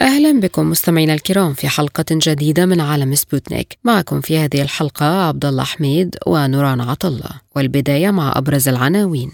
أهلا بكم مستمعينا الكرام في حلقة جديدة من عالم سبوتنيك. معكم في هذه الحلقة عبد الله حميد ونوران عطلة والبداية مع أبرز العناوين.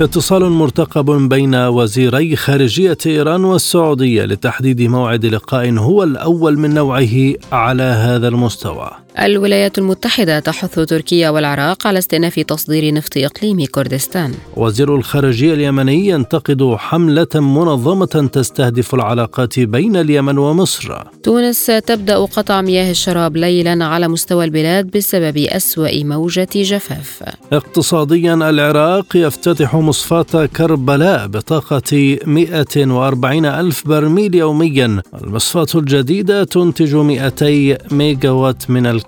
اتصال مرتقب بين وزيري خارجية إيران والسعودية لتحديد موعد لقاء هو الأول من نوعه على هذا المستوى. الولايات المتحدة تحث تركيا والعراق على استئناف تصدير نفط إقليم كردستان. وزير الخارجية اليمني ينتقد حملة منظمة تستهدف العلاقات بين اليمن ومصر. تونس تبدأ قطع مياه الشرب ليلا على مستوى البلاد بسبب أسوأ موجة جفاف. اقتصاديا العراق يفتتح مصفاة كربلاء بطاقة 140 ألف برميل يوميا. المصفاة الجديدة تنتج 200 ميجا وات من الكهرباء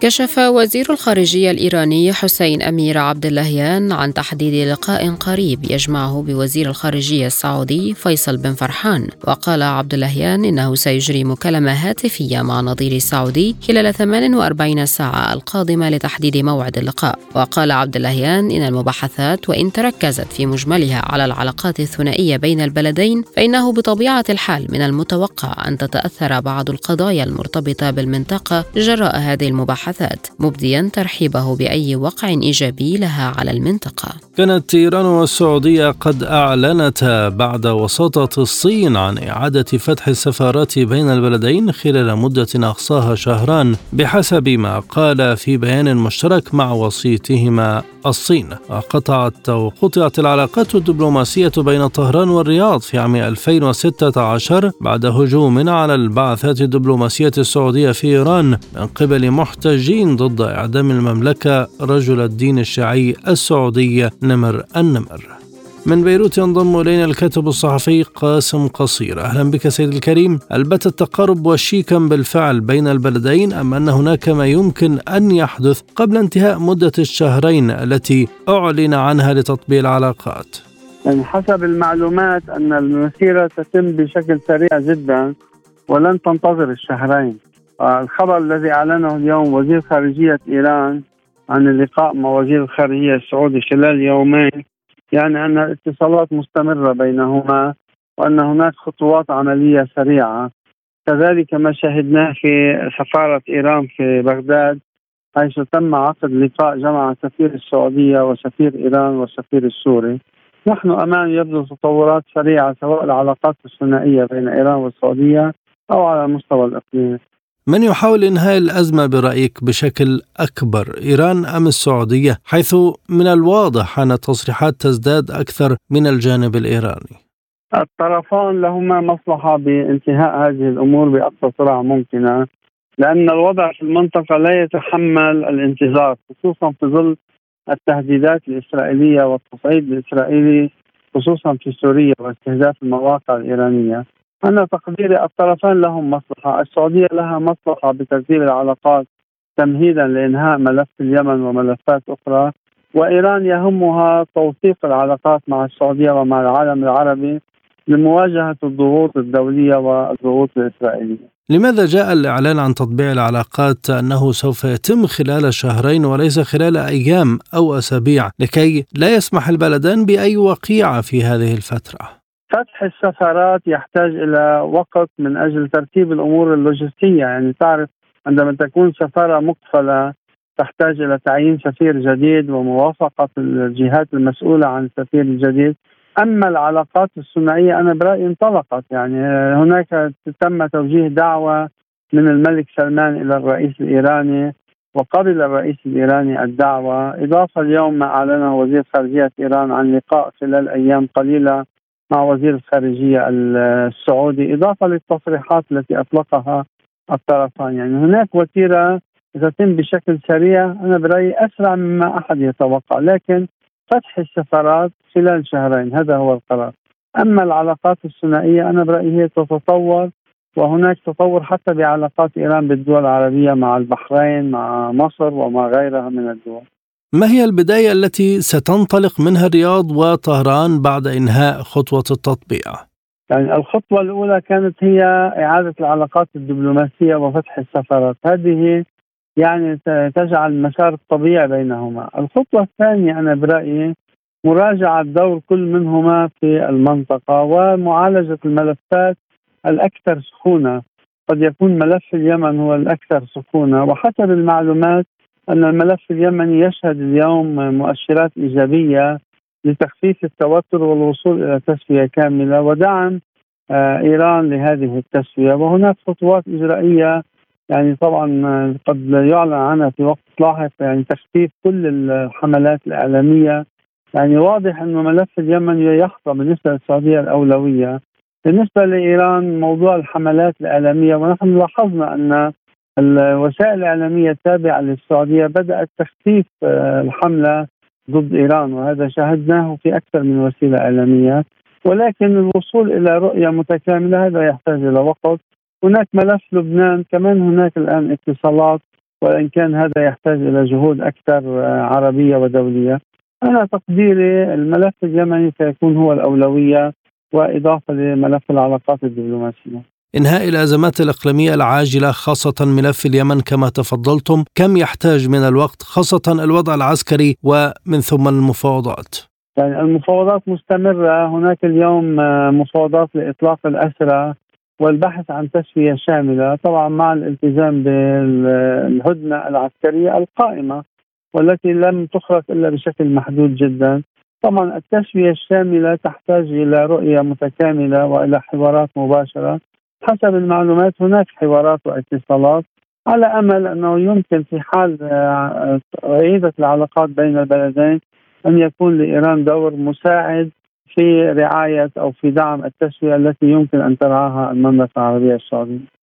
كشف وزير الخارجية الإيراني حسين أمير عبد اللهيان عن تحديد لقاء قريب يجمعه بوزير الخارجية السعودي فيصل بن فرحان وقال عبد اللهيان إنه سيجري مكالمة هاتفية مع نظير السعودي خلال 48 ساعة القادمة لتحديد موعد اللقاء. وقال عبد اللهيان إن المباحثات وإن تركزت في مجملها على العلاقات الثنائية بين البلدين فإنه بطبيعة الحال من المتوقع أن تتأثر بعض القضايا المرتبطة بالمنطقة جراء هذه المباحثات مبديا ترحيبه بأي وقع إيجابي لها على المنطقة. كانت إيران والسعودية قد اعلنتا بعد وساطة الصين عن إعادة فتح السفارات بين البلدين خلال مدة أقصاها شهران بحسب ما قال في بيان مشترك مع وسيطهما الصين وقطعت أو قطعت العلاقات الدبلوماسية بين طهران والرياض في عام 2016 بعد هجوم على البعثات الدبلوماسية السعودية في إيران من قبل محتجين ضد إعدام المملكة رجل الدين الشيعي السعودي نمر النمر. من بيروت ينضم إلينا الكاتب الصحفي قاسم قصير. أهلا بك سيد الكريم. ألبت التقارب وشيكا بالفعل بين البلدين أم أن هناك ما يمكن أن يحدث قبل انتهاء مدة الشهرين التي أعلن عنها لتطبيع العلاقات؟ يعني حسب المعلومات أن المسيرة تتم بشكل سريع جدا ولن تنتظر الشهرين. الخبر الذي أعلنه اليوم وزير خارجية إيران عن اللقاء مع وزير الخارجية السعودي خلال يومين يعني أن الاتصالات مستمرة بينهما وأن هناك خطوات عملية سريعة. كذلك ما شاهدناه في سفارة إيران في بغداد حيث تم عقد لقاء جمع سفير السعودية وسفير إيران والسفير السوري. نحن امام يبدو تطورات سريعة سواء العلاقات الثنائية بين إيران والسعودية أو على المستوى الاقليمي من يحاول إنهاء الأزمة برأيك بشكل أكبر إيران أم السعودية؟ حيث من الواضح أن التصريحات تزداد أكثر من الجانب الإيراني. الطرفان لهما مصلحة بانتهاء هذه الأمور بأقصى سرعة ممكنة لأن الوضع في المنطقة لا يتحمل الانتظار خصوصا في ظل التهديدات الإسرائيلية والتصعيد الإسرائيلي خصوصا في سوريا واستهداف المواقع الإيرانية. أنا تقديري الطرفان لهم مصلحة السعودية لها مصلحة بترتيب العلاقات تمهيدا لإنهاء ملف اليمن وملفات أخرى وإيران يهمها توثيق العلاقات مع السعودية ومع العالم العربي لمواجهة الضغوط الدولية والضغوط الإسرائيلية لماذا جاء الإعلان عن تطبيع العلاقات أنه سوف يتم خلال شهرين وليس خلال أيام أو أسابيع لكي لا يسمح البلدان بأي وقيعة في هذه الفترة؟ فتح السفارات يحتاج إلى وقت من أجل ترتيب الأمور اللوجستية. يعني تعرف عندما تكون سفارة مقفلة تحتاج إلى تعيين سفير جديد وموافقة الجهات المسؤولة عن السفير الجديد. أما العلاقات الثنائيه أنا برأيي انطلقت. يعني هناك تم توجيه دعوة من الملك سلمان إلى الرئيس الإيراني وقبل الرئيس الإيراني الدعوة. إضافة اليوم ما أعلنه وزير خارجية إيران عن لقاء خلال أيام قليلة مع وزير الخارجية السعودي إضافة للتصريحات التي أطلقها الطرفان يعني هناك وتيرة تتم بشكل سريع أنا برأيي أسرع مما أحد يتوقع لكن فتح السفارات خلال شهرين هذا هو القرار أما العلاقات الثنائية أنا برأيي هي تتطور وهناك تطور حتى بعلاقات إيران بالدول العربية مع البحرين مع مصر ومع غيرها من الدول. ما هي البداية التي ستنطلق منها الرياض وطهران بعد إنهاء خطوة التطبيع؟ يعني الخطوة الأولى كانت هي إعادة العلاقات الدبلوماسية وفتح السفارات، هذه يعني تجعل المسار الطبيعي بينهما، الخطوة الثانية أنا برأيي مراجعة دور كل منهما في المنطقة ومعالجة الملفات الأكثر سخونة. قد يكون ملف اليمن هو الأكثر سخونة وحسب المعلومات أن الملف اليمني يشهد اليوم مؤشرات إيجابية لتخفيف التوتر والوصول إلى تسوية كاملة. ودعم آه، إيران لهذه التسوية. وهناك خطوات إجرائية يعني طبعا آه، قد يعلن عنها في وقت لاحق يعني تخفيف كل الحملات الإعلامية. يعني واضح انه ملف اليمن يحظى بالنسبة للسعودية الأولوية. بالنسبة لإيران موضوع الحملات الإعلامية ونحن لاحظنا أن الوسائل الإعلامية التابعة للسعودية بدأت تخفيف آه، الحملة ضد إيران وهذا شاهدناه في أكثر من وسيلة إعلامية. ولكن الوصول إلى رؤية متكاملة هذا يحتاج إلى وقت. هناك ملف لبنان كمان هناك الآن اتصالات وإن كان هذا يحتاج إلى جهود أكثر آه، عربية ودولية. أنا تقديري الملف اليمني سيكون هو الأولوية وإضافة لملف العلاقات الدبلوماسية. إنهاء الأزمات الإقليمية العاجلة خاصة ملف اليمن كما تفضلتم كم يحتاج من الوقت خاصة الوضع العسكري ومن ثم المفاوضات؟ يعني المفاوضات مستمرة. هناك اليوم آه، مفاوضات لإطلاق الأسرى والبحث عن تسوية شاملة طبعا مع الالتزام بالهدنة العسكرية القائمة والتي لم تخرج إلا بشكل محدود جدا. طبعا التسوية الشاملة تحتاج إلى رؤية متكاملة وإلى حوارات مباشرة. حسب المعلومات هناك حوارات واتصالات على أمل أنه يمكن في حال عيدة آه، العلاقات بين البلدين أن يكون لإيران دور مساعد في رعاية أو في دعم التسوية التي يمكن أن ترعاها المملكة العربية السعودية.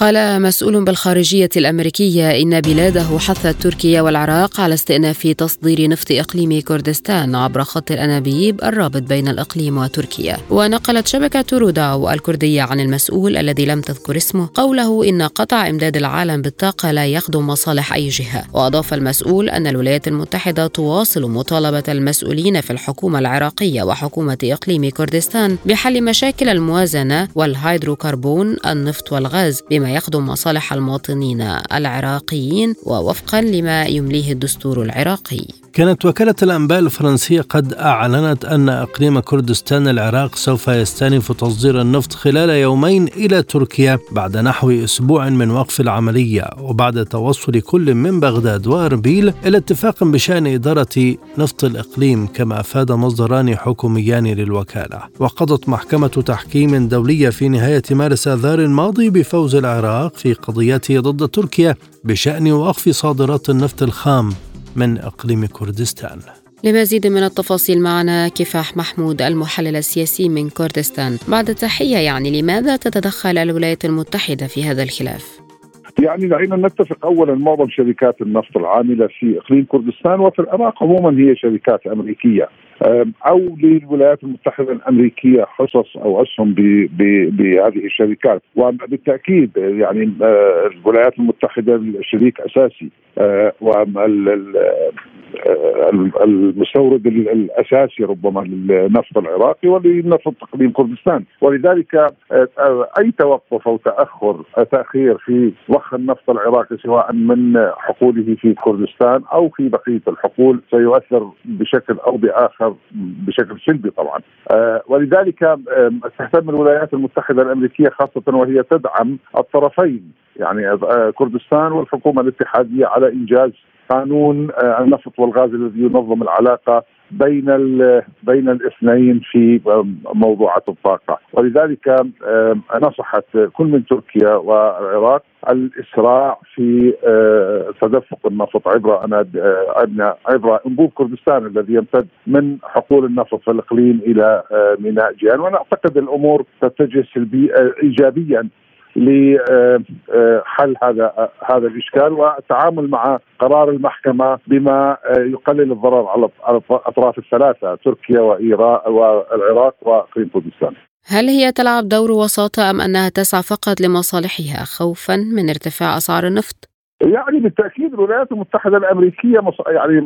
قال مسؤول بالخارجية الأمريكية إن بلاده حثت تركيا والعراق على استئناف تصدير نفط إقليم كردستان عبر خط الأنابيب الرابط بين الإقليم وتركيا. ونقلت شبكة روداو الكردية عن المسؤول الذي لم تذكر اسمه قوله إن قطع إمداد العالم بالطاقة لا يخدم مصالح أي جهة. وأضاف المسؤول أن الولايات المتحدة تواصل مطالبة المسؤولين في الحكومة العراقية وحكومة إقليم كردستان بحل مشاكل الموازنة والهيدروكربون النفط والغاز بما يخدم مصالح المواطنين العراقيين ووفقا لما يمليه الدستور العراقي. كانت وكالة الأنباء الفرنسية قد أعلنت أن إقليم كردستان العراق سوف يستأنف تصدير النفط خلال يومين إلى تركيا بعد نحو أسبوع من وقف العملية وبعد توصل كل من بغداد وأربيل إلى اتفاق بشأن إدارة نفط الإقليم كما أفاد مصدران حكوميان للوكالة. وقضت محكمة تحكيم دولية في نهاية مارس آذار الماضي بفوز العراق في قضيته ضد تركيا بشأن وقف صادرات النفط الخام. من إقليم كردستان لمزيد من التفاصيل معنا كفاح محمود المحلل السياسي من كردستان بعد تحية يعني لماذا تتدخل الولايات المتحدة في هذا الخلاف؟ يعني دعينا نتفق اولا معظم شركات النفط العاملة في إقليم كردستان وفي العراق عموما هي شركات أمريكية. أو للولايات المتحدة الأمريكية حصص أو اسهم بهذه الشركات. وبالتأكيد يعني آه، الولايات المتحدة شريك أساسي. آه، المستورد الأساسي ربما للنفط العراقي ولنفط تقديم كردستان. ولذلك آه، أي توقف أو تأخر تأخير في ضخ النفط العراقي سواء من حقوله في كردستان أو في بقية الحقول سيؤثر بشكل أو بآخر بشكل سلبي طبعا. آه، ولذلك تهتم الولايات المتحدة الأمريكية خاصة وهي تدعم الطرفين يعني آه، كردستان والحكومة الاتحادية على إنجاز قانون آه، النفط والغاز الذي ينظم العلاقة بين بين الاثنين في موضوعات الطاقة. ولذلك نصحت كل من تركيا والعراق الإسراع في آه، تدفق النفط عبر آه، عبر إنبوب كردستان الذي يمتد من حقول النفط في الاقليم إلى ميناء جيان وأنا أعتقد الأمور تتجه سلبي ايجابيا لحل هذا هذا الإشكال والتعامل مع قرار المحكمة بما يقلل الضرر على الاطراف الثلاثة تركيا وايران والعراق واقليم كردستان. هل هي تلعب دور وساطة أم أنها تسعى فقط لمصالحها خوفا من ارتفاع أسعار النفط؟ يعني بالتأكيد الولايات المتحدة الأمريكية. يعني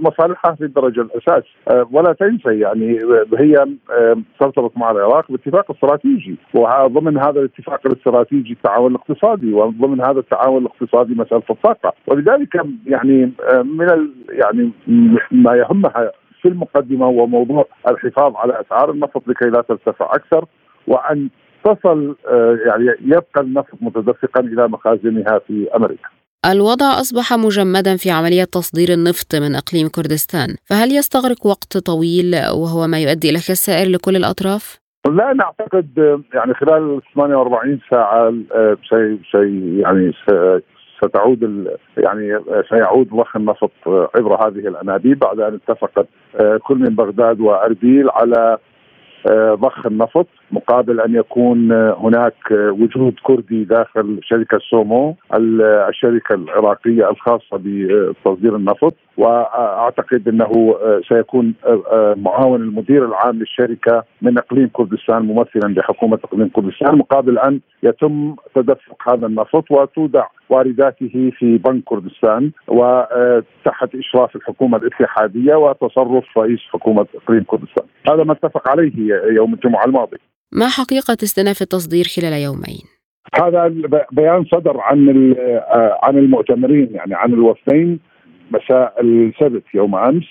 مصالحها في الدرجة الأساس أه، ولا تنسى يعني هي أه، ترتبط مع العراق باتفاق استراتيجي وضمن هذا الاتفاق الاستراتيجي التعاون الاقتصادي وضمن هذا التعاون الاقتصادي مسألة الطاقه ولذلك يعني من. يعني ما يهمها في المقدمة هو موضوع الحفاظ على أسعار النفط لكي لا ترتفع أكثر وأن تصل يعني يبقى النفط متدفقا إلى مخازنها في أمريكا. الوضع أصبح مجمدا في عملية تصدير النفط من إقليم كردستان فهل يستغرق وقت طويل وهو ما يؤدي إلى خسائر لكل الأطراف؟ لا نعتقد يعني خلال 48 ساعة شيء شيء يعني ستعود يعني سيعود ضخ النفط عبر هذه الأنابيب بعد أن اتفقت كل من بغداد وأربيل على ضخ النفط مقابل أن يكون هناك وجود كردي داخل شركة سومو الشركة العراقية الخاصة بتصدير النفط. وأعتقد أنه سيكون معاون المدير العام للشركة من إقليم كردستان ممثلا لحكومة إقليم كردستان مقابل أن يتم تدفق هذا النفط وتودع وارداته في بنك كردستان وتحت إشراف الحكومة الاتحادية وتصرف رئيس حكومة إقليم كردستان هذا ما اتفق عليه يوم الجمعة الماضي ما حقيقة استئناف التصدير خلال يومين؟ هذا بيان صدر عن عن المؤتمرين يعني عن الوفدين مساء السبت يوم أمس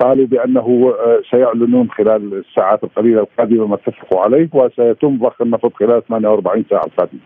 قالوا بأنه سيعلنون خلال الساعات القليلة القادمة ما اتفقوا عليه وسيتم ضخ النفط خلال 48 ساعة القادمة.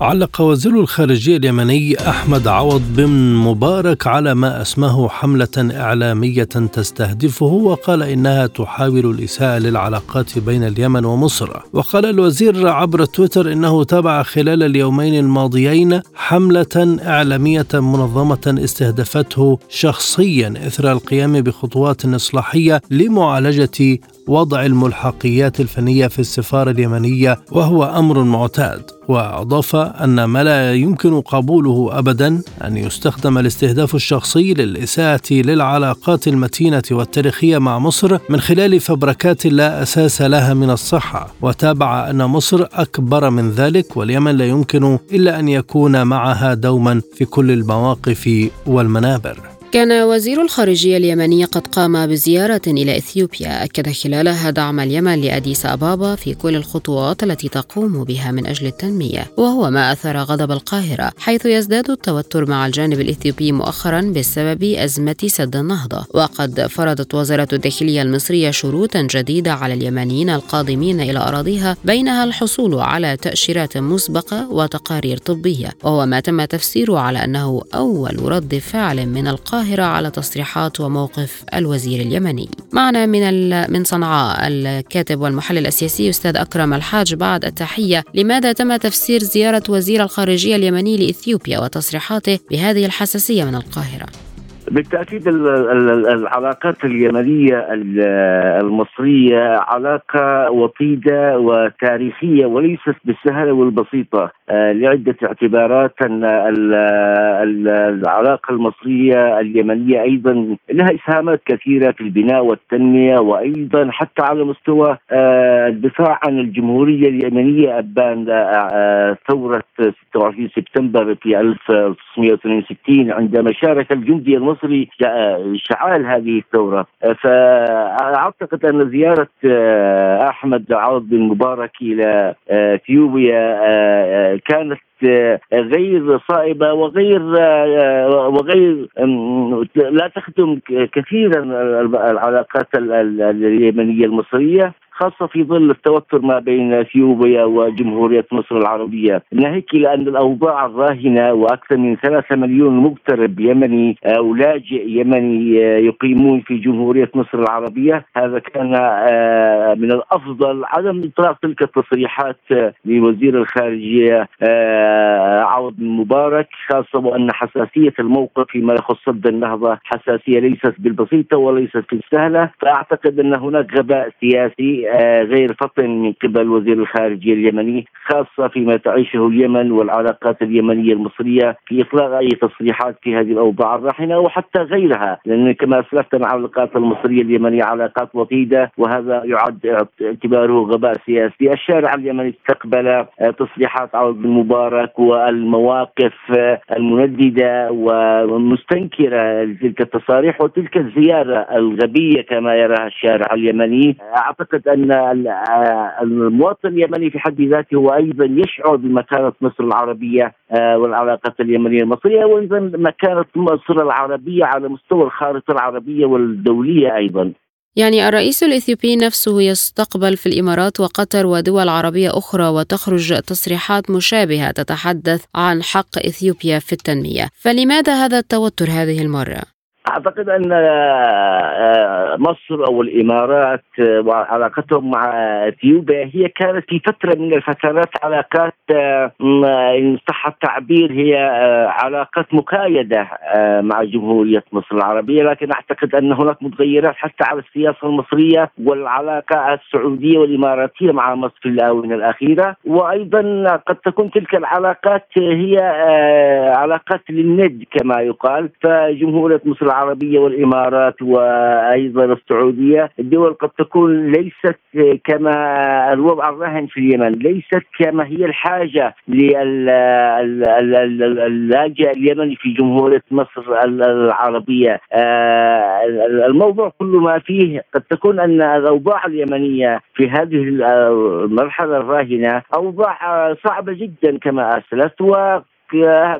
علق وزير الخارجية اليمني أحمد عوض بن مبارك على ما أسماه حملة إعلامية تستهدفه وقال إنها تحاول الإساءة للعلاقات بين اليمن ومصر. وقال الوزير عبر تويتر إنه تابع خلال اليومين الماضيين حملة إعلامية منظمة استهدفته شخصيا إثر القيام بخطوات إصلاحية لمعالجة وضع الملحقيات الفنية في السفارة اليمنية وهو أمر معتاد وأضاف أن ما لا يمكن قبوله أبدا أن يستخدم الاستهداف الشخصي للإساءة للعلاقات المتينة والتاريخية مع مصر من خلال فبركات لا أساس لها من الصحة وتابع أن مصر أكبر من ذلك واليمن لا يمكن إلا أن يكون معها دوما في كل المواقف والمنابر. كان وزير الخارجية اليمني قد قام بزيارة إلى إثيوبيا. أكد خلالها دعم اليمن لأديس أبابا في كل الخطوات التي تقوم بها من أجل التنمية وهو ما أثار غضب القاهرة حيث يزداد التوتر مع الجانب الإثيوبي مؤخرا بسبب أزمة سد النهضة. وقد فرضت وزارة الداخلية المصرية شروطا جديدة على اليمنيين القادمين إلى أراضيها بينها الحصول على تأشيرات مسبقة وتقارير طبية. وهو ما تم تفسيره على أنه أول رد فعل من القاهرة. القاهرة على تصريحات وموقف الوزير اليمني. معنا من من صنعاء الكاتب والمحلل السياسي أستاذ أكرم الحاج بعد التحية، لماذا تم تفسير زيارة وزير الخارجية اليمني لإثيوبيا وتصريحاته بهذه الحساسية من القاهرة؟ بالتأكيد العلاقات اليمنية المصرية علاقة وطيدة وتاريخية وليست بالسهله والبسيطة. آه، لعدة اعتبارات أن العلاقة المصرية اليمنية أيضا لها إسهامات كثيرة في البناء والتنمية وأيضا حتى على مستوى آه، الدفاع عن الجمهورية اليمنية. أبان آه، ثورة 26 سبتمبر في 1962 عندما شارك الجندي المصري المصري شعال هذه الثورة. فأعتقد أن زيارة آه، أحمد عوض بن مبارك إلى آه، إثيوبيا آه، كانت غير صائبة وغير وغير لا تخدم كثيرا العلاقات اليمنية المصرية. خاصة في ظل التوتر ما بين إثيوبيا وجمهورية مصر العربية. ناهيك إلى أن الأوضاع الراهنة وأكثر من ثلاثة مليون مغترب يمني أو لاجئ يمني يقيمون في جمهورية مصر العربية. هذا كان آه، من الأفضل عدم إطلاق تلك التصريحات لوزير الخارجية آه، عوض مبارك خاصة وأن حساسية الموقف فيما يخص سد النهضة حساسية ليست بالبسيطة وليست بالسهلة. فأعتقد أن هناك غباء سياسي غير فطن من قبل وزير الخارجية اليمني خاصة فيما تعيشه اليمن والعلاقات اليمنية المصرية في اطلاق أي تصريحات في هذه الأوضاع الراهنه وحتى غيرها لأن كما أسلفت العلاقات المصرية اليمنية علاقات وطيدة وهذا يعد اعتباره غباء سياسي، الشارع اليمني استقبل تصريحات عوض بن مبارك والمواقف المنددة والمستنكرة لتلك التصاريح وتلك الزيارة الغبية كما يراها الشارع اليمني، أعتقد ان المواطن اليمني في حد ذاته هو أيضا يشعر بمكانة مصر العربية آه، والعلاقات اليمنية المصرية وأيضا مكانة مصر العربية على مستوى الخارطة العربية والدولية أيضا. يعني الرئيس الإثيوبي نفسه يستقبل في الإمارات وقطر ودول عربية أخرى وتخرج تصريحات مشابهة تتحدث عن حق إثيوبيا في التنمية، فلماذا هذا التوتر هذه المرة؟ أعتقد أن آه، مصر أو الإمارات آه، وعلاقتهم مع إثيوبيا هي كانت في فترة من الفترات علاقات آه، إن صح التعبير هي علاقات مكايدة مع جمهورية مصر العربية لكن أعتقد أن هناك متغيرات حتى على السياسة المصرية والعلاقة السعودية والإماراتية مع مصر في الآونة الأخيرة. وأيضا قد تكون تلك العلاقات هي علاقات للند كما يقال فجمهورية مصر العربية والإمارات وأيضا السعودية. الدول قد تكون ليست كما الوضع الراهن في اليمن ليست كما هي الحاجة للاجئ اليمني في جمهورية مصر العربية. آه، الموضوع كل ما فيه قد تكون أن الأوضاع اليمنية في هذه المرحلة الراهنة أوضاع صعبة جدا كما اسلفت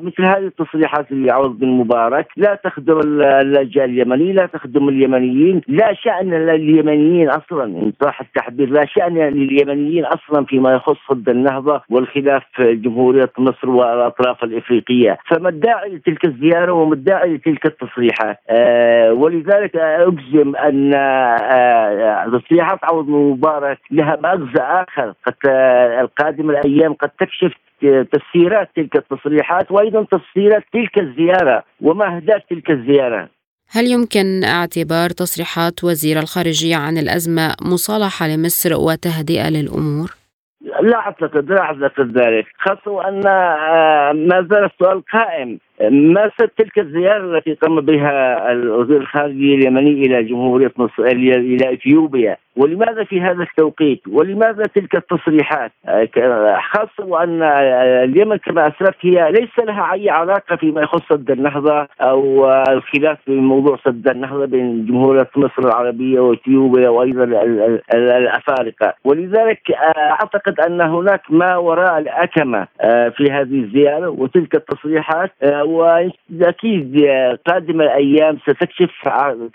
مثل هذه التصريحات اللي عوض بن مبارك لا تخدم اللاجئ اليمني لا تخدم اليمنيين لا شأن لليمنيين أصلا. إن صح التعبير لا شأن لليمنيين أصلا فيما يخص ضد النهضة والخلاف في جمهورية مصر والأطراف الإفريقية. فما الداعي لتلك الزيارة وما الداعي لتلك التصريحات آه ولذلك أجزم أن آه تصريحات عوض بن مبارك لها مغزى آخر. قد آه القادم الأيام قد تكشف تفسيرات تلك التصريحات وأيضا تفسيرات تلك الزيارة وما اهداف تلك الزيارة. هل يمكن اعتبار تصريحات وزير الخارجية عن الأزمة مصالحة لمصر وتهدئة للأمور؟ لا أعتقد لا أعتقد ذلك. خاصة وان آه، ما زال السؤال قائم. ما تلك الزيارة التي قام بها الوزير الخارجية اليمني إلى جمهورية مصر إلى إثيوبيا؟ ولماذا في هذا التوقيت؟ ولماذا تلك التصريحات؟ خاصة وأن اليمن كما أسلفت هي ليس لها أي علاقة فيما يخص سد النهضة أو الخلاف في موضوع سد النهضة بين جمهورية مصر العربية وإثيوبيا وأيضا الأفارقة. ولذلك أعتقد أن هناك ما وراء الأكمة في هذه الزيارة وتلك التصريحات واكيد قادم الأيام ستكشف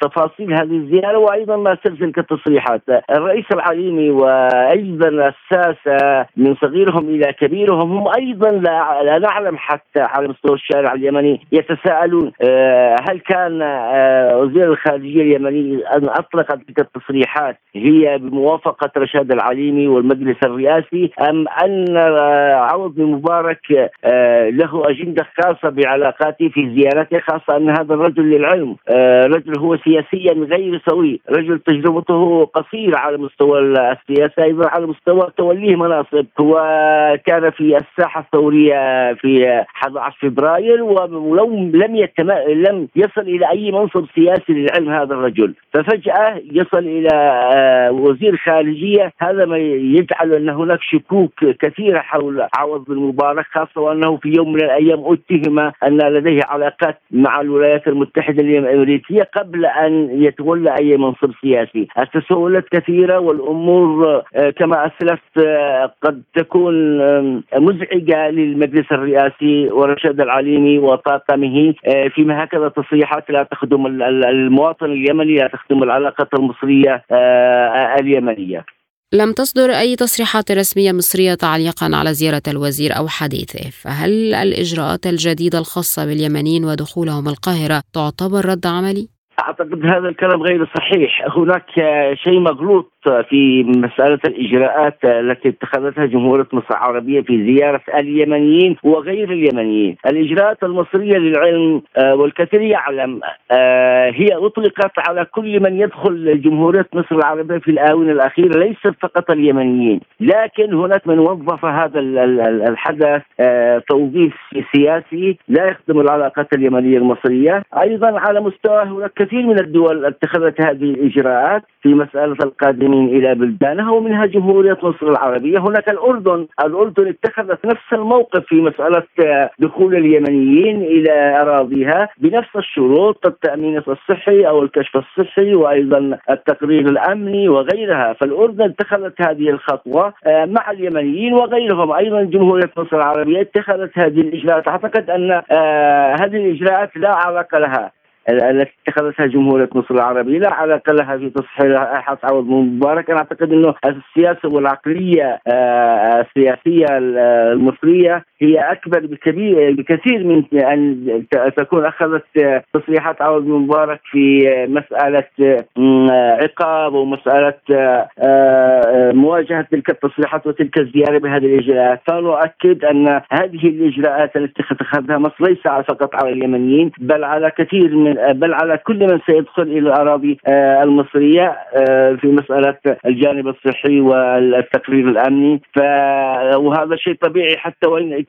تفاصيل هذه الزيارة وأيضا ما تلك التصريحات الرئيس العليمي وأيضا الساسه من صغيرهم إلى كبيرهم هم أيضا لا نعلم حتى على مستوى الشارع اليمني يتساءلون آه، هل كان آه، وزير الخارجية اليمني أن أطلق تلك التصريحات هي بموافقة رشاد العليمي والمجلس الرئاسي أم أن آه، عوض مبارك له أجندة خاصة بعلاقاته في زيارته خاصة أن هذا الرجل للعلم. رجل هو سياسيا غير سوي. رجل تجربته قصيرة على مستوى السياسة أيضا على مستوى توليه مناصب. هو كان في الساحة الثورية في 11 فبراير ولو لم يتم لم يصل إلى أي منصب سياسي للعلم هذا الرجل. ففجأة يصل إلى آه، وزير خارجية. هذا ما يجعل أن هناك شكوك كثيرة حول عوض بن مبارك خاصة وأنه في يوم من الأيام أتهم أن لديه علاقات مع الولايات المتحدة الأمريكية قبل أن يتولى أي منصب سياسي. التساؤلات كثيرة والأمور آه، كما أسلفت آه، قد تكون مزعجة للمجلس الرئاسي ورشاد العليمي وطاقمه آه، فيما هكذا تصريحات لا تخدم المواطن اليمني لا تخدم العلاقات المصرية اليمنية. لم تصدر أي تصريحات رسمية مصرية تعليقا على زيارة الوزير أو حديثه فهل الإجراءات الجديدة الخاصة باليمنيين ودخولهم القاهرة تعتبر رد عملي؟ أعتقد هذا الكلام غير صحيح، هناك شيء مغلوط في مسألة الإجراءات التي اتخذتها جمهورية مصر العربية في زيارة اليمنيين وغير اليمنيين، الإجراءات المصرية للعلم آه، والكثير يعلم آه، هي أطلقت على كل من يدخل جمهورية مصر العربية في الآونة الأخيرة ليس فقط اليمنيين، لكن هناك من وظف هذا الحدث آه، توظيف سياسي لا يخدم العلاقات اليمنية المصرية، أيضا على مستوى هناك كثير من الدول اتخذت هذه الإجراءات في مسألة القادمين. إلى بلدانها ومنها جمهورية مصر العربية، هناك الأردن، الأردن اتخذت نفس الموقف في مسألة دخول اليمنيين إلى أراضيها بنفس الشروط التأمين الصحي أو الكشف الصحي وأيضا التقرير الأمني وغيرها، فالأردن اتخذت هذه الخطوة آه، مع اليمنيين وغيرهم، أيضا جمهورية مصر العربية اتخذت هذه الإجراءات، أعتقد أن آه، هذه الإجراءات لا علاقه لها. التي اتخذتها جمهورية مصر العربيه لا علاقه لها في تصحيح حس عوض مبارك. أنا أعتقد إنه السياسة والعقلية آه، السياسية المصرية هي أكبر بكبير بكثير من أن تكون أخذت تصريحات عوض مبارك في مسألة عقاب ومسألة آه، مواجهة تلك التصريحات وتلك الزيارة بهذه الإجراءات. فنؤكد أن هذه الإجراءات التي اتخذها مصر ليس فقط على اليمنيين بل على كثير من بل على كل من سيدخل إلى الأراضي آه، المصرية آه، في مسألة الجانب الصحي والتقرير الأمني. ف وهذا شيء طبيعي حتى وإن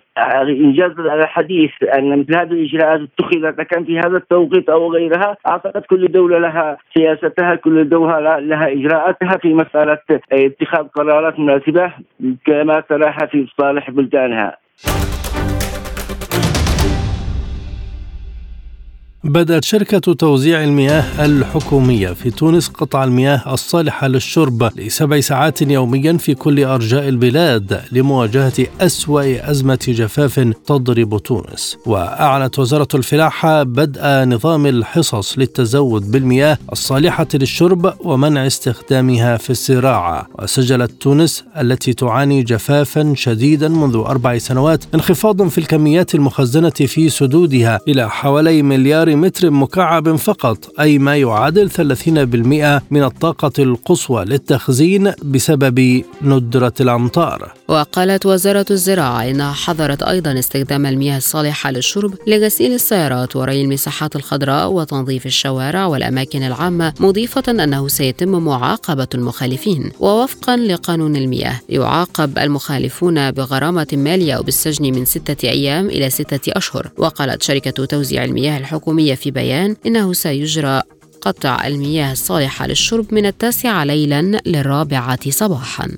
إنجاز الحديث أن مثل هذه الإجراءات اتخذت كان في هذا التوقيت أو غيرها أعتقد كل دولة لها سياستها كل دولة لها إجراءاتها في مسألة اتخاذ قرارات مناسبة كما تراها في صالح بلدانها. بدأت شركة توزيع المياه الحكومية في تونس قطع المياه الصالحة للشرب لسبع ساعات يوميا في كل أرجاء البلاد لمواجهة أسوأ أزمة جفاف تضرب تونس. وأعلنت وزارة الفلاحة بدء نظام الحصص للتزود بالمياه الصالحة للشرب ومنع استخدامها في الزراعة وسجلت تونس التي تعاني جفافا شديدا منذ أربع سنوات انخفاض في الكميات المخزنة في سدودها إلى حوالي مليار متر مكعب فقط أي ما يعادل 30% من الطاقة القصوى للتخزين بسبب ندرة الأمطار. وقالت وزارة الزراعة إنها حظرت أيضا استخدام المياه الصالحة للشرب لغسيل السيارات وري المساحات الخضراء وتنظيف الشوارع والأماكن العامة مضيفة أنه سيتم معاقبة المخالفين. ووفقا لقانون المياه يعاقب المخالفون بغرامة مالية أو بالسجن من ستة أيام إلى ستة أشهر. وقالت شركة توزيع المياه الحكومية في بيان إنه سيجرى قطع المياه الصالحة للشرب من التاسعة ليلا للرابعة صباحا.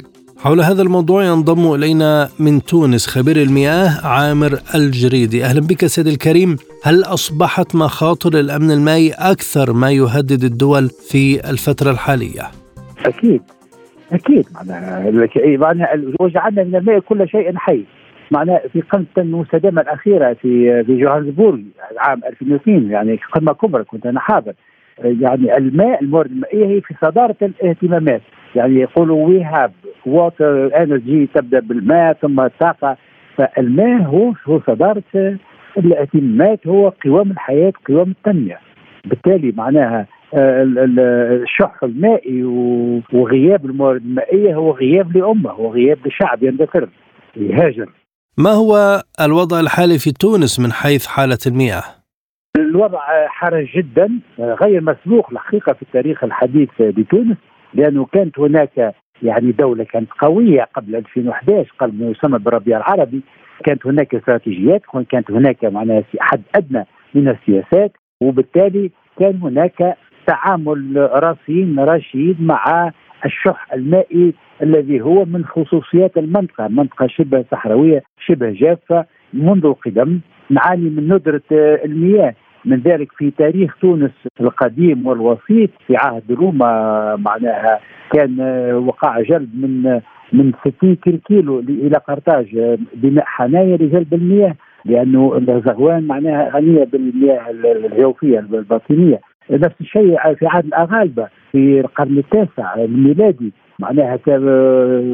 حول هذا الموضوع ينضم إلينا من تونس خبير المياه عامر الجريدي. أهلا بك سيد الكريم. هل أصبحت مخاطر الأمن المائي أكثر ما يهدد الدول في الفترة الحالية؟ أكيد. أكيد. معناها معناها وجعلنا من الماء كل شيء حي. معناها في قمة المستدامة الأخيرة في في جوهانسبورغ عام 2002 يعني قمة كبرى كنت أنا حاضر يعني الماء الموارد المائية هي في صدارة الاهتمامات. يعني يقولوا we have water energy تبدأ بالماء ثم الطاقه فالماء هو هو صدارة الاهتمامات هو قوام الحياة قوام التنمية. بالتالي معناها آه، الشح المائي وغياب الموارد المائية هو غياب لأمة هو غياب لشعب يندثر يهاجر. ما هو الوضع الحالي في تونس من حيث حالة المياه؟ الوضع حرج جدا غير مسبوق الحقيقة في التاريخ الحديث بتونس لأنه كانت هناك يعني دولة كانت قوية قبل 2011 قبل ما يسمى بالربيع العربي. كانت هناك استراتيجيات كانت هناك معناها حد أدنى من السياسات وبالتالي كان هناك تعامل رصين رشيد مع الشح المائي الذي هو من خصوصيات المنطقة، منطقة شبه صحراوية شبه جافة منذ القدم نعاني من ندرة المياه. من ذلك في تاريخ تونس القديم والوسيط في عهد روما معناها كان وقع جلب من من 60 كيلو إلى قرطاج بناء حنايا لجلب المياه لأنه الزغوان معناها غنية بالمياه الجوفية الباطنية. نفس الشيء في عهد الأغالبة في القرن التاسع الميلادي. معناها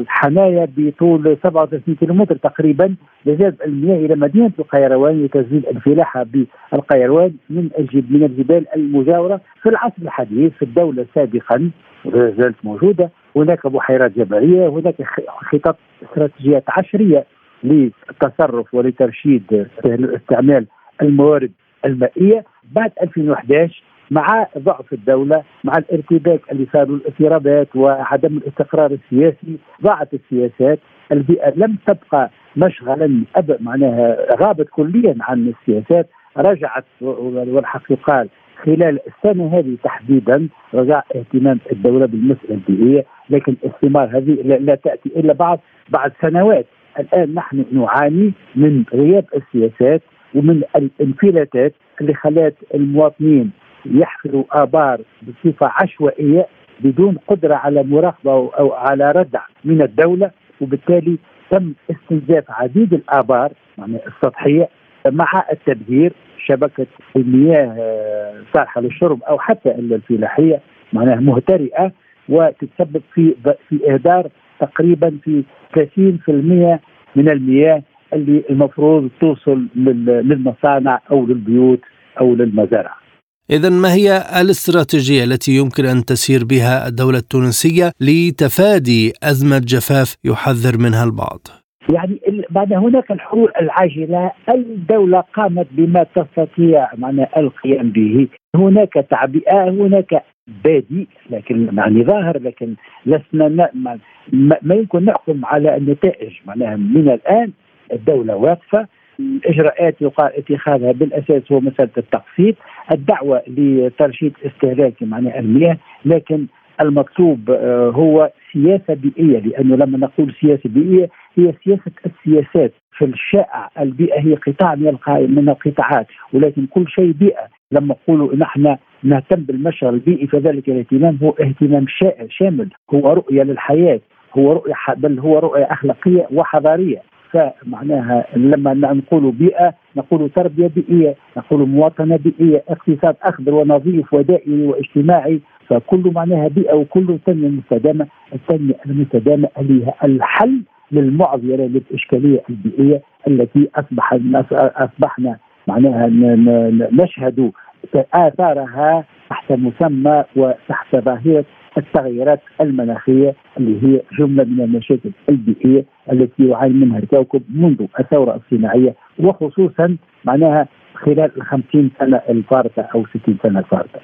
حنايا بطول 37 كيلومتر تقريبا لجذب المياه إلى مدينة القيروان لتسجيل الفلاحة بالقيروان من من الجبال المجاورة في العصر الحديث في الدولة سابقا. زالت موجودة. هناك بحيرات جبليه هناك خطط استراتيجيات عشرية للتصرف ولترشيد استعمال الموارد المائية. بعد 2011 مع ضعف الدولة مع الارتباك اللي صار الاضطرابات وعدم الاستقرار السياسي ضاعت السياسات البيئة لم تبقى مشغلا أب معناها غابت كليا عن السياسات. رجعت والحقيقة خلال السنة هذه تحديدا رجع اهتمام الدولة بالمسألة البيئية لكن الثمار هذه لا تأتي إلا بعد بعد سنوات. الآن نحن نعاني من غياب السياسات ومن الانفلاتات اللي خلات المواطنين يحفروا آبار بصفة عشوائية بدون قدرة على مراقبة أو على ردع من الدولة وبالتالي تم استنزاف عديد الآبار يعني السطحية مع التبذير شبكة المياه آه، صالحة للشرب أو حتى الفلاحية معناها مهترئة وتتسبب في في إهدار تقريبا في 30% من المياه اللي المفروض توصل للمصانع أو للبيوت أو للمزارع. إذا ما هي الاستراتيجية التي يمكن أن تسير بها الدولة التونسية لتفادي أزمة جفاف يحذر منها البعض؟ يعني بعد هناك الحلول العاجلة الدولة قامت بما تستطيع معنى القيام به. هناك تعبئة هناك بادئ لكن يعني ظاهر لكن لسنا ما, ما يمكن نحكم على النتائج. معناها من الآن الدولة واقفة الاجراءات يقال اتخاذها بالأساس هو مسألة التقسيط، الدعوة لترشيد استهلاك معناها المياه، لكن المطلوب آه، هو سياسة بيئية لأنه لما نقول سياسة بيئية هي سياسة السياسات في الشائع البيئة هي قطاع من القطاعات ولكن كل شيء بيئة. لما نقولوا نحن نهتم بالمشهر البيئي فذلك الاهتمام هو اهتمام شامل هو رؤية للحياة هو رؤية بل هو رؤية أخلاقية وحضارية. فمعناها لما نقول بيئة نقول تربية بيئية، نقول مواطنة بيئية، اقتصاد أخضر ونظيف ودائري واجتماعي، فكل معناها بيئة وكل تنمية مستدامه، التنمية المستدامة هي الحل للمعضلة للاشكاليه البيئية التي اصبح أصبحنا معناها نشهد آثارها تحت مسمى وتحت ظاهرة التغيرات المناخية اللي هي جملة من المشاكل البيئية التي يعاني منها الكوكب منذ الثورة الصناعية وخصوصا معناها خلال الخمسين سنة الفارطة أو 60 سنة الفارطة.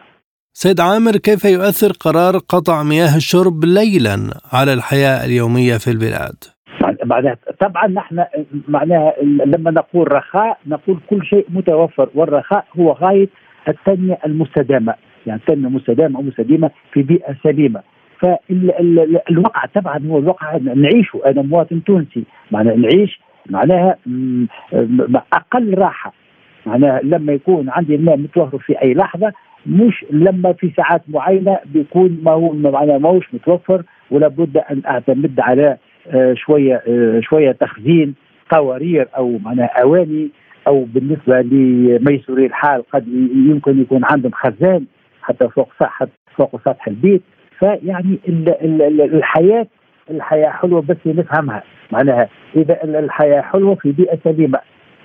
سيد عامر كيف يؤثر قرار قطع مياه الشرب ليلا على الحياة اليومية في البلاد؟ معناها طبعا نحن معناها لما نقول رخاء نقول كل شيء متوفر والرخاء هو غاية التنمية المستدامة يعني تنميه مستدامة ومستديمه في بيئة سليمة. فالواقع طبعا هو الواقع نعيشه أنا مواطن تونسي. معناها نعيش معناها أقل راحة. معناها لما يكون عندي الماء متوفر في أي لحظة مش لما في ساعات معينة بيكون ما هو معناها ماهوش متوفر ولا بد أن أعتمد على آه، شوية آه، شوية تخزين قوارير أو معناها أواني أو بالنسبة لميسوري الحال قد يمكن يكون عندهم خزان. حتى فوق سطح فوق سطح البيت. فيعني الحياة الحياة حلوة بس نفهمها. معناها إذا الحياة حلوة في بيئة سليمة.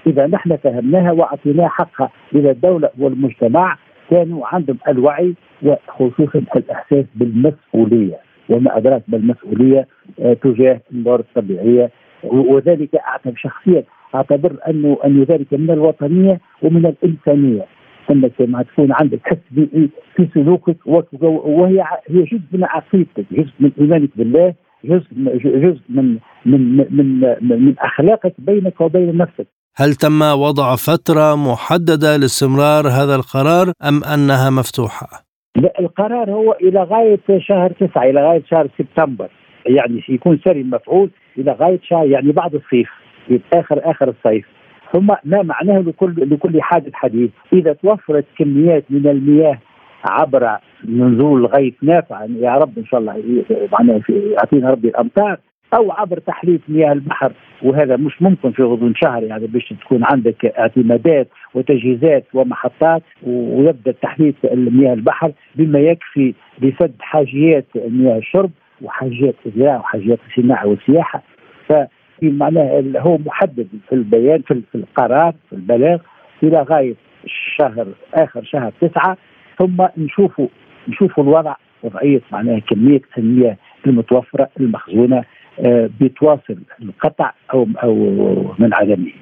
إذا نحن فهمناها وأعطيناها حقها إلى الدولة والمجتمع كانوا عندهم الوعي وخصوصا الإحساس بالمسؤولية. وما أدراك بالمسؤوليه آه، تجاه الموارد الطبيعيه وذلك أعتبر شخصيا أعتبر أنه أن ذلك من الوطنية ومن الإنسانية. انك ما تكون عندك حس بيئي في سلوكك وهي هي جزء من عقيدتك جزء من إيمانك بالله جزء جزء من من من من, من أخلاقك بينك وبين نفسك. هل تم وضع فترة محددة لاستمرار هذا القرار أم أنها مفتوحة؟ لا القرار هو إلى غاية شهر تسعة إلى غاية شهر سبتمبر. يعني يكون سري مفعول إلى غاية شهر يعني بعد الصيف في آخر آخر الصيف. ثم ما معناه لكل لكل حادث حديث. إذا توفرت كميات من المياه عبر نزول غيث نافع يا رب إن شاء الله معناه يعطينا ربي الأمطار أو عبر تحليف مياه البحر وهذا مش ممكن في غضون شهر يعني باش تكون عندك اعتمادات وتجهيزات ومحطات ويبدأ تحليف مياه البحر بما يكفي لسد حاجيات مياه الشرب وحاجيات الزراعه وحاجيات الصناعه والسياحه ف في معناه هو محدد في البيان في القرار في البلاغ إلى غاية الشهر آخر شهر تسعة ثم نشوفوا نشوفوا الوضع وضعية معناها كمية المياه المتوفرة المخزونة آه، بتواصل القطع أو أو من عدمه.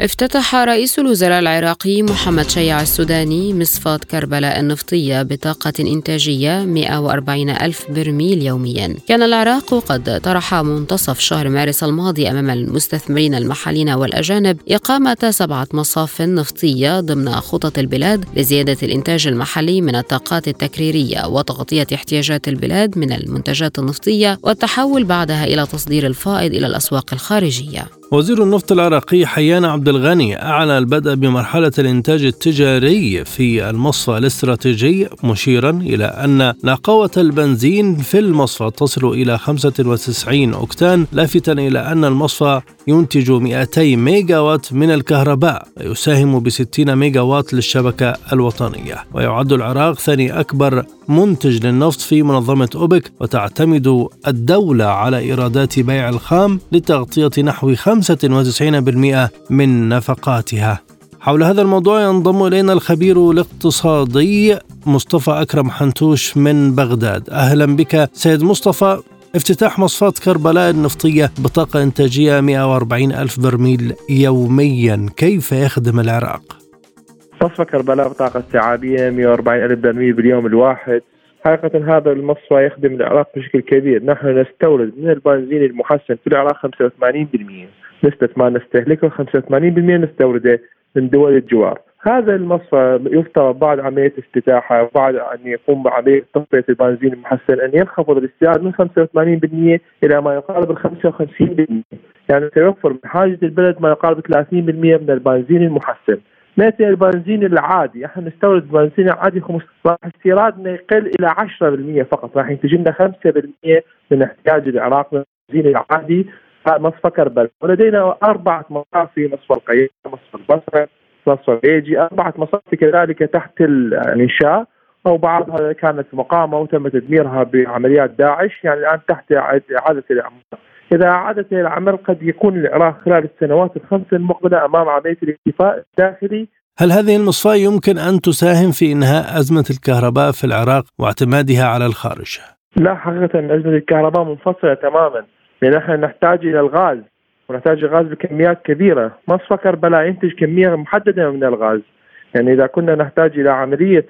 افتتح رئيس الوزراء العراقي محمد شيع السوداني مصفاة كربلاء النفطية بطاقة إنتاجية 140 ألف برميل يوميا. كان العراق قد طرح منتصف شهر مارس الماضي أمام المستثمرين المحليين والأجانب إقامة سبعة مصاف نفطية ضمن خطط البلاد لزيادة الإنتاج المحلي من الطاقات التكريرية وتغطية احتياجات البلاد من المنتجات النفطية والتحول بعدها إلى تصدير الفائض إلى الأسواق الخارجية. وزير النفط العراقي حيان عبد الغني أعلن البدء بمرحلة الإنتاج التجاري في المصفى الاستراتيجي مشيرا إلى أن نقاوة البنزين في المصفى تصل إلى 95 أكتان لافتا إلى أن المصفى ينتج 200 ميجا وات من الكهرباء ويساهم ب 60 ميجا وات للشبكة الوطنية. ويعد العراق ثاني أكبر منتج للنفط في منظمة أوبك وتعتمد الدولة على إيرادات بيع الخام لتغطية نحو 95% من نفقاتها. حول هذا الموضوع ينضم إلينا الخبير الاقتصادي مصطفى أكرم حنتوش من بغداد. أهلا بك سيد مصطفى. افتتاح مصفاة كربلاء النفطية بطاقة إنتاجية 140 ألف برميل يوميا. كيف يخدم العراق؟ مصفى كربلاء بطاقة استيعابية 140 ألف برميل باليوم الواحد. حقيقة هذا المصفى يخدم العراق بشكل كبير. نحن نستورد من البنزين المحسن في العراق 85% نسبة ما نستهلكه 85% نستورده من دول الجوار. هذا المصفى يفترض بعد عملية افتتاحه وبعد أن يقوم بعملية تصفية البنزين المحسن أن ينخفض الاستيراد من 85% إلى ما يقارب ال 55% يعني سيوفر من حاجة البلد ما يقارب 30% من البنزين المحسن. ناتي البنزين العادي إحنا نستورد البنزين العادي 15 راح استيرادنا يقل إلى 10% فقط راح ينتج لنا 5% من احتياج العراق من البنزين العادي. مصفى كربلاء. ولدينا أربعة مصافي مصفى القيام مصفى البصرة مصفى بيجي أربعة مصافي كذلك تحت الإنشاء. أو بعضها كانت مقامة وتم تدميرها بعمليات داعش يعني الآن تحت إعادة الإعمار إذا أعادت إلى العمل قد يكون العراق خلال السنوات الخمس المقبلة أمام عملية الاكتفاء الداخلي. هل هذه المصفاة يمكن أن تساهم في إنهاء أزمة الكهرباء في العراق واعتمادها على الخارج؟ لا حقيقة أزمة الكهرباء منفصلة تماما. لأن إحنا نحتاج إلى الغاز ونحتاج الغاز بكميات كبيرة. مصفى كربلاء ينتج كمية محددة من الغاز. يعني إذا كنا نحتاج إلى عملية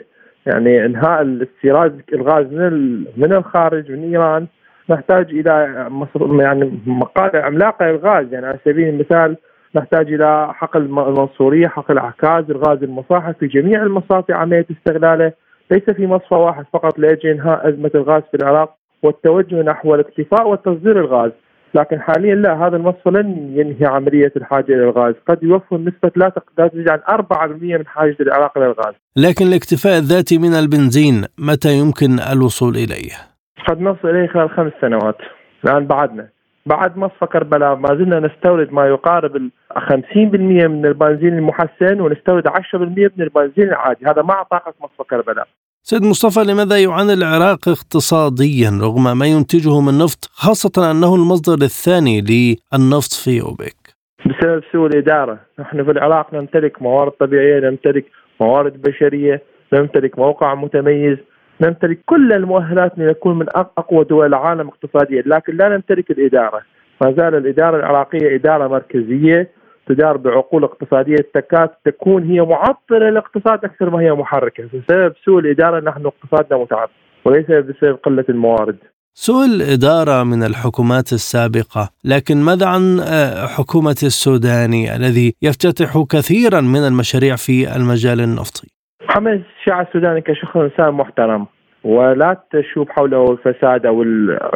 يعني إنهاء الاستيراد الغاز من من الخارج من إيران نحتاج إلى يعني مقاطع عملاقه للغاز يعني على سبيل المثال نحتاج إلى حقل المنصورية، حقل عكاز، الغاز المصاحب في جميع المصافي عملية استغلاله. ليس في مصفى واحد فقط لأجل إنهاء أزمة الغاز في العراق. والتوجه نحو الاكتفاء وتصدير الغاز، لكن حاليا لا هذا المصفى لن ينهي عملية الحاجة إلى الغاز، قد يوفر نسبة لا تزيد عن 4% من حاجة العراق إلى الغاز. لكن الاكتفاء الذاتي من البنزين متى يمكن الوصول إليه؟ قد نصل إليه خلال خمس سنوات. الآن بعدنا. بعد مصفى كربلاء ما زلنا نستورد ما يقارب ال 50% من البنزين المحسن ونستورد 10% من البنزين العادي. هذا مع طاقة مصفى كربلاء. سيد مصطفى لماذا يعاني العراق اقتصاديا رغم ما ينتجه من نفط خاصة أنه المصدر الثاني للنفط في أوبك؟ بسبب سوء الإدارة. نحن في العراق نمتلك موارد طبيعية نمتلك موارد بشرية نمتلك موقع متميز نمتلك كل المؤهلات لنكون من أقوى دول العالم اقتصاديا لكن لا نمتلك الإدارة. ما زال الإدارة العراقية إدارة مركزية تدار بعقول اقتصادية تكاد تكون هي معطلة للاقتصاد أكثر ما هي محركة. بسبب سوء الإدارة نحن اقتصادنا متعب وليس بسبب قلة الموارد. سوء الإدارة من الحكومات السابقة لكن ماذا عن آه، حكومة السوداني الذي يفتتح كثيرا من المشاريع في المجال النفطي؟ محمد الشيعة السوداني كشخص إنسان محترم ولا تشوف حوله الفساد أو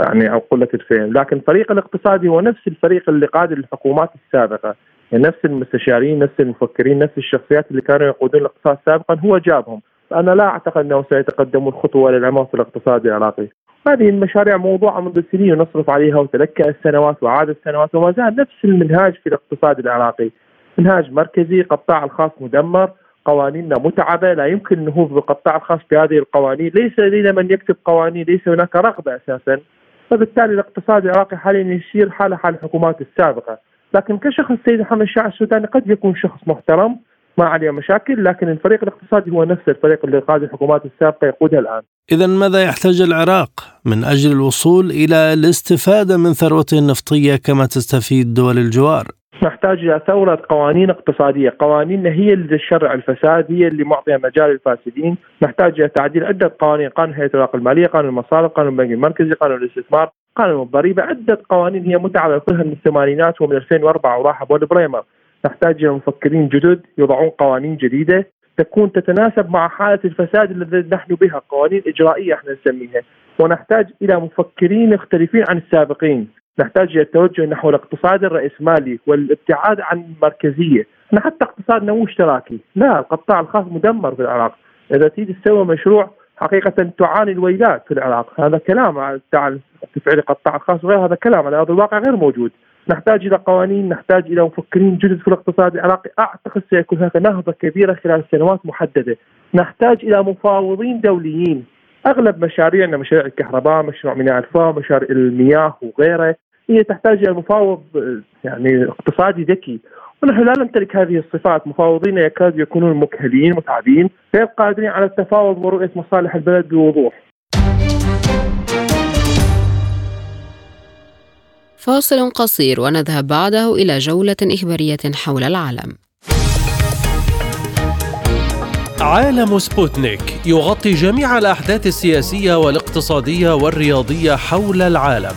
يعني أو قلة الفهم، لكن الفريق الاقتصادي هو نفس الفريق اللي قاد الحكومات السابقة، نفس المستشارين، نفس المفكرين، نفس الشخصيات اللي كانوا يقودون الاقتصاد سابقا هو جابهم، أنا لا أعتقد أنه سيتقدمون خطوه للامام في الاقتصاد العراقي. هذه المشاريع موضوعة منذ سنين ونصرف عليها وتلكأ السنوات وعاد السنوات وما زال نفس المنهاج في الاقتصاد العراقي. منهاج مركزي، قطاع الخاص مدمر، قوانيننا متعبة لا يمكن النهوض بالقطاع الخاص بهذه القوانين، ليس لدينا من يكتب قوانين، ليس هناك رغبة أساسا، فبالتالي الاقتصاد العراقي حاليا يسير حال حال الحكومات السابقة، لكن كشخص السيد محمد الشاعر السوداني قد يكون شخص محترم ما عليه مشاكل لكن الفريق الاقتصادي هو نفس الفريق اللي قاد الحكومات السابقة يقودها الآن. اذا ماذا يحتاج العراق من أجل الوصول إلى الاستفادة من ثروته النفطية كما تستفيد دول الجوار؟ نحتاج إلى ثورة قوانين اقتصادية، قوانيننا هي اللي تشرع الفساد، هي اللي معطيه مجال للفاسدين، نحتاج إلى تعديل عدة قوانين، قانون هيئه الاوراق المالية، قانون المصارف، قانون البنك المركزي، قانون الاستثمار، قانون الضريبة، عدة قوانين هي متعبه كلها من الثمانينات ومن 2004 وراح بول بريمر، نحتاج إلى مفكرين جدد يضعون قوانين جديدة تكون تتناسب مع حالة الفساد الذي نحن بها، قوانين إجرائية إحنا نسميها، ونحتاج إلى مفكرين مختلفين عن السابقين، نحتاج إلى التوجه نحو الاقتصاد الراسمالي والابتعاد عن المركزية، إحنا حتى اقتصادنا مو اشتراكي، لا القطاع الخاص مدمر في العراق، إذا تريد تسوي مشروع حقيقة تعاني الويلات في العراق، هذا كلام تفعيل القطاع الخاص وغير هذا كلام. على ارض الواقع غير موجود. نحتاج إلى قوانين، نحتاج إلى مفكرين جدد في الاقتصاد العراقي، أعتقد سيكون هناك نهضة كبيرة خلال سنوات محددة. نحتاج إلى مفاوضين دوليين. أغلب مشاريعنا مشاريع الكهرباء، مشروع ميناء الفا، مشاريع المياه وغيره. هي تحتاج إلى مفاوض يعني اقتصادي ذكي. ونحن لا نمتلك هذه الصفات. مفاوضين يكاد يكونون مكهلين متعبين. غير قادرين على التفاوض ورؤية مصالح البلد بوضوح. فاصل قصير ونذهب بعده إلى جولة إخبارية حول العالم. عالم سبوتنيك يغطي جميع الأحداث السياسية والاقتصادية والرياضية حول العالم.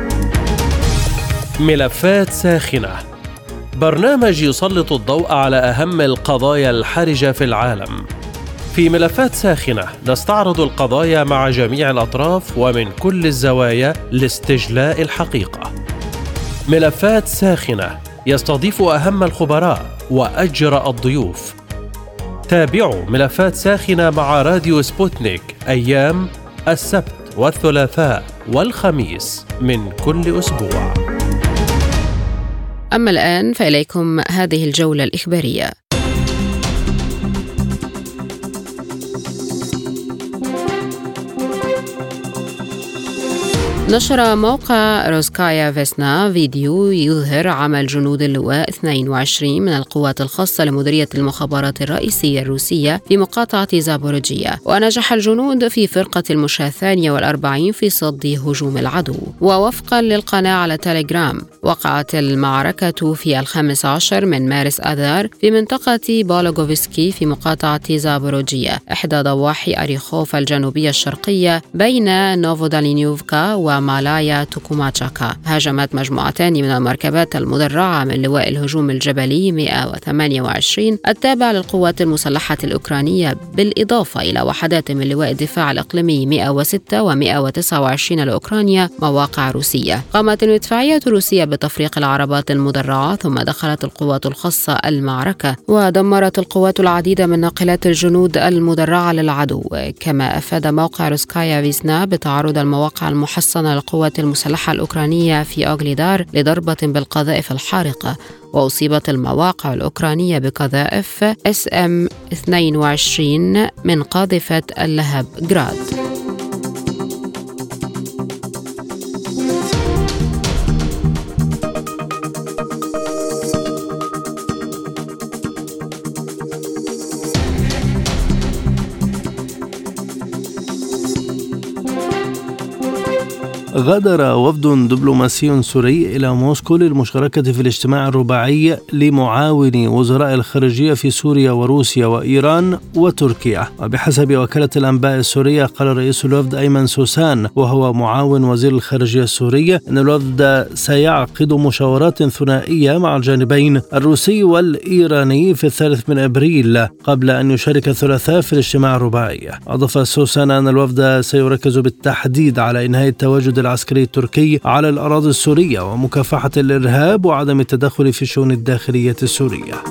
ملفات ساخنة. برنامج يسلط الضوء على أهم القضايا الحرجة في العالم. في ملفات ساخنة نستعرض القضايا مع جميع الأطراف ومن كل الزوايا لاستجلاء الحقيقة. ملفات ساخنة يستضيف أهم الخبراء وأجرأ الضيوف. تابعوا ملفات ساخنة مع راديو سبوتنيك أيام السبت والثلاثاء والخميس من كل أسبوع. أما الآن فإليكم هذه الجولة الإخبارية. نشر موقع روسكايا فيسنا فيديو يظهر عمل جنود اللواء 22 من القوات الخاصة لمديرية المخابرات الرئيسية الروسية في مقاطعة زابورجية ونجح الجنود في فرقة المشاة الثانية والأربعين في صد هجوم العدو. ووفقا للقناة على تليجرام وقعت المعركة في الخامس عشر من مارس آذار في منطقة بولوغوفسكي في مقاطعة زابوروجيا إحدى ضواحي أريخوف الجنوبية الشرقية بين نوفودالينيوفكا ومالايا توكوماتشاكا. هاجمت مجموعتان من المركبات المدرعة من لواء الهجوم الجبلي 128 التابع للقوات المسلحة الأوكرانية بالإضافة إلى وحدات من لواء الدفاع الإقليمي 106 و129 لأوكرانيا مواقع روسية. قامت المدفعية الروسية بتفريق العربات المدرعة ثم دخلت القوات الخاصة المعركة ودمرت القوات العديد من ناقلات الجنود المدرعة للعدو. كما أفاد موقع روسكايا فيسنا بتعرض المواقع المحصنة للقوات المسلحة الأوكرانية في أوغليدار لضربة بالقذائف الحارقة وأصيبت المواقع الأوكرانية بقذائف اس ام 22 من قاذفة اللهب جراد غادر وفد دبلوماسي سوري إلى موسكو للمشاركة في الاجتماع الرباعي لمعاون وزراء الخارجية في سوريا وروسيا وإيران وتركيا. وبحسب وكالة الأنباء السورية قال رئيس الوفد أيمن سوسان وهو معاون وزير الخارجية السورية أن الوفد سيعقد مشاورات ثنائية مع الجانبين الروسي والإيراني في الثالث من أبريل قبل أن يشارك الثلاثاء في الاجتماع الرباعي. أضاف سوسان أن الوفد سيركز بالتحديد على إنهاء التواجد العسكري التركي على الأراضي السورية ومكافحة الإرهاب وعدم التدخل في الشؤون الداخلية السورية.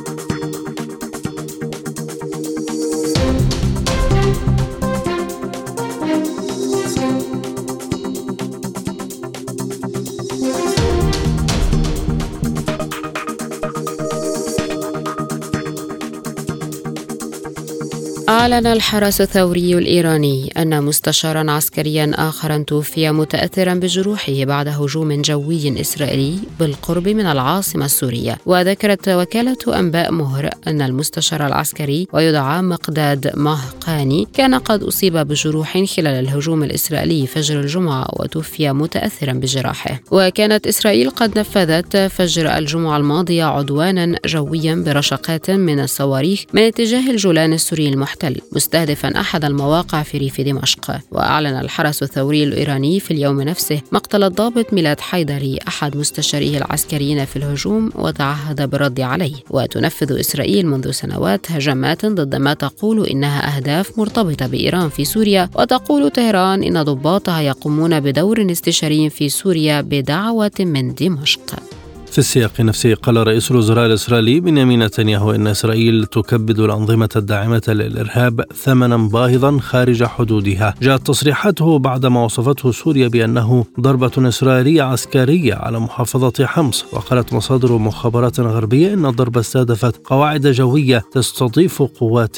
أعلن الحرس الثوري الإيراني أن مستشارا عسكريا آخر توفي متأثرا بجروحه بعد هجوم جوي إسرائيلي بالقرب من العاصمة السورية. وذكرت وكالة أنباء مهر أن المستشار العسكري ويدعى مقداد مهقاني كان قد أصيب بجروح خلال الهجوم الإسرائيلي فجر الجمعة وتوفي متأثرا بجراحه. وكانت إسرائيل قد نفذت فجر الجمعة الماضية عدوانا جويا برشقات من الصواريخ من اتجاه الجولان السوري المحتل. مستهدفا أحد المواقع في ريف دمشق. وأعلن الحرس الثوري الإيراني في اليوم نفسه مقتل الضابط ميلاد حيدري أحد مستشاريه العسكريين في الهجوم وتعهد بالرد عليه. وتنفذ إسرائيل منذ سنوات هجمات ضد ما تقول إنها أهداف مرتبطة بإيران في سوريا. وتقول طهران إن ضباطها يقومون بدور استشاري في سوريا بدعوة من دمشق. في السياق نفسه قال رئيس الوزراء الإسرائيلي بنيامين نتنياهو إن إسرائيل تكبد الأنظمة الداعمة للإرهاب ثمنا باهظا خارج حدودها. جاءت تصريحاته بعدما وصفته سوريا بأنه ضربة إسرائيلية عسكرية على محافظة حمص. وقالت مصادر مخابرات غربية إن الضربة استهدفت قواعد جوية تستضيف قوات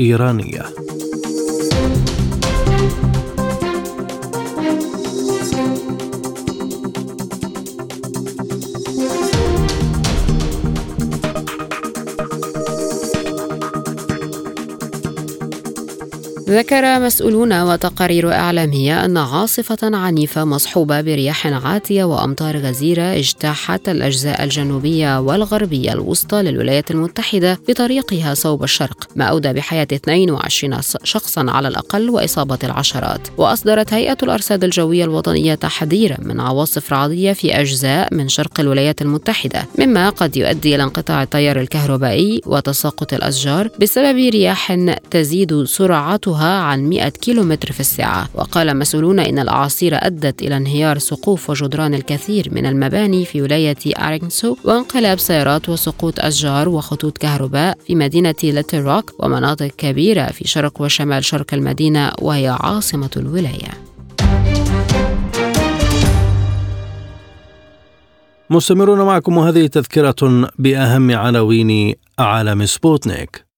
إيرانية. ذكر مسؤولون وتقارير إعلامية أن عاصفة عنيفة مصحوبة برياح عاتية وأمطار غزيرة اجتاحت الأجزاء الجنوبية والغربية الوسطى للولايات المتحدة بطريقها صوب الشرق ما أودى بحياة 22 شخصا على الأقل وإصابة العشرات. وأصدرت هيئة الأرصاد الجوية الوطنية تحذيرا من عواصف رعدية في أجزاء من شرق الولايات المتحدة مما قد يؤدي إلى انقطاع التيار الكهربائي وتساقط الأشجار بسبب رياح تزيد سرعتها عن 100 كيلومتر في الساعة. وقال مسؤولون إن الأعاصير أدت إلى انهيار سقوف وجدران الكثير من المباني في ولاية أرينسو وانقلاب سيارات وسقوط أشجار وخطوط كهرباء في مدينة ليتل روك ومناطق كبيرة في شرق وشمال شرق المدينة وهي عاصمة الولاية. مستمرون معكم وهذه تذكرة بأهم عناوين عالم سبوتنيك.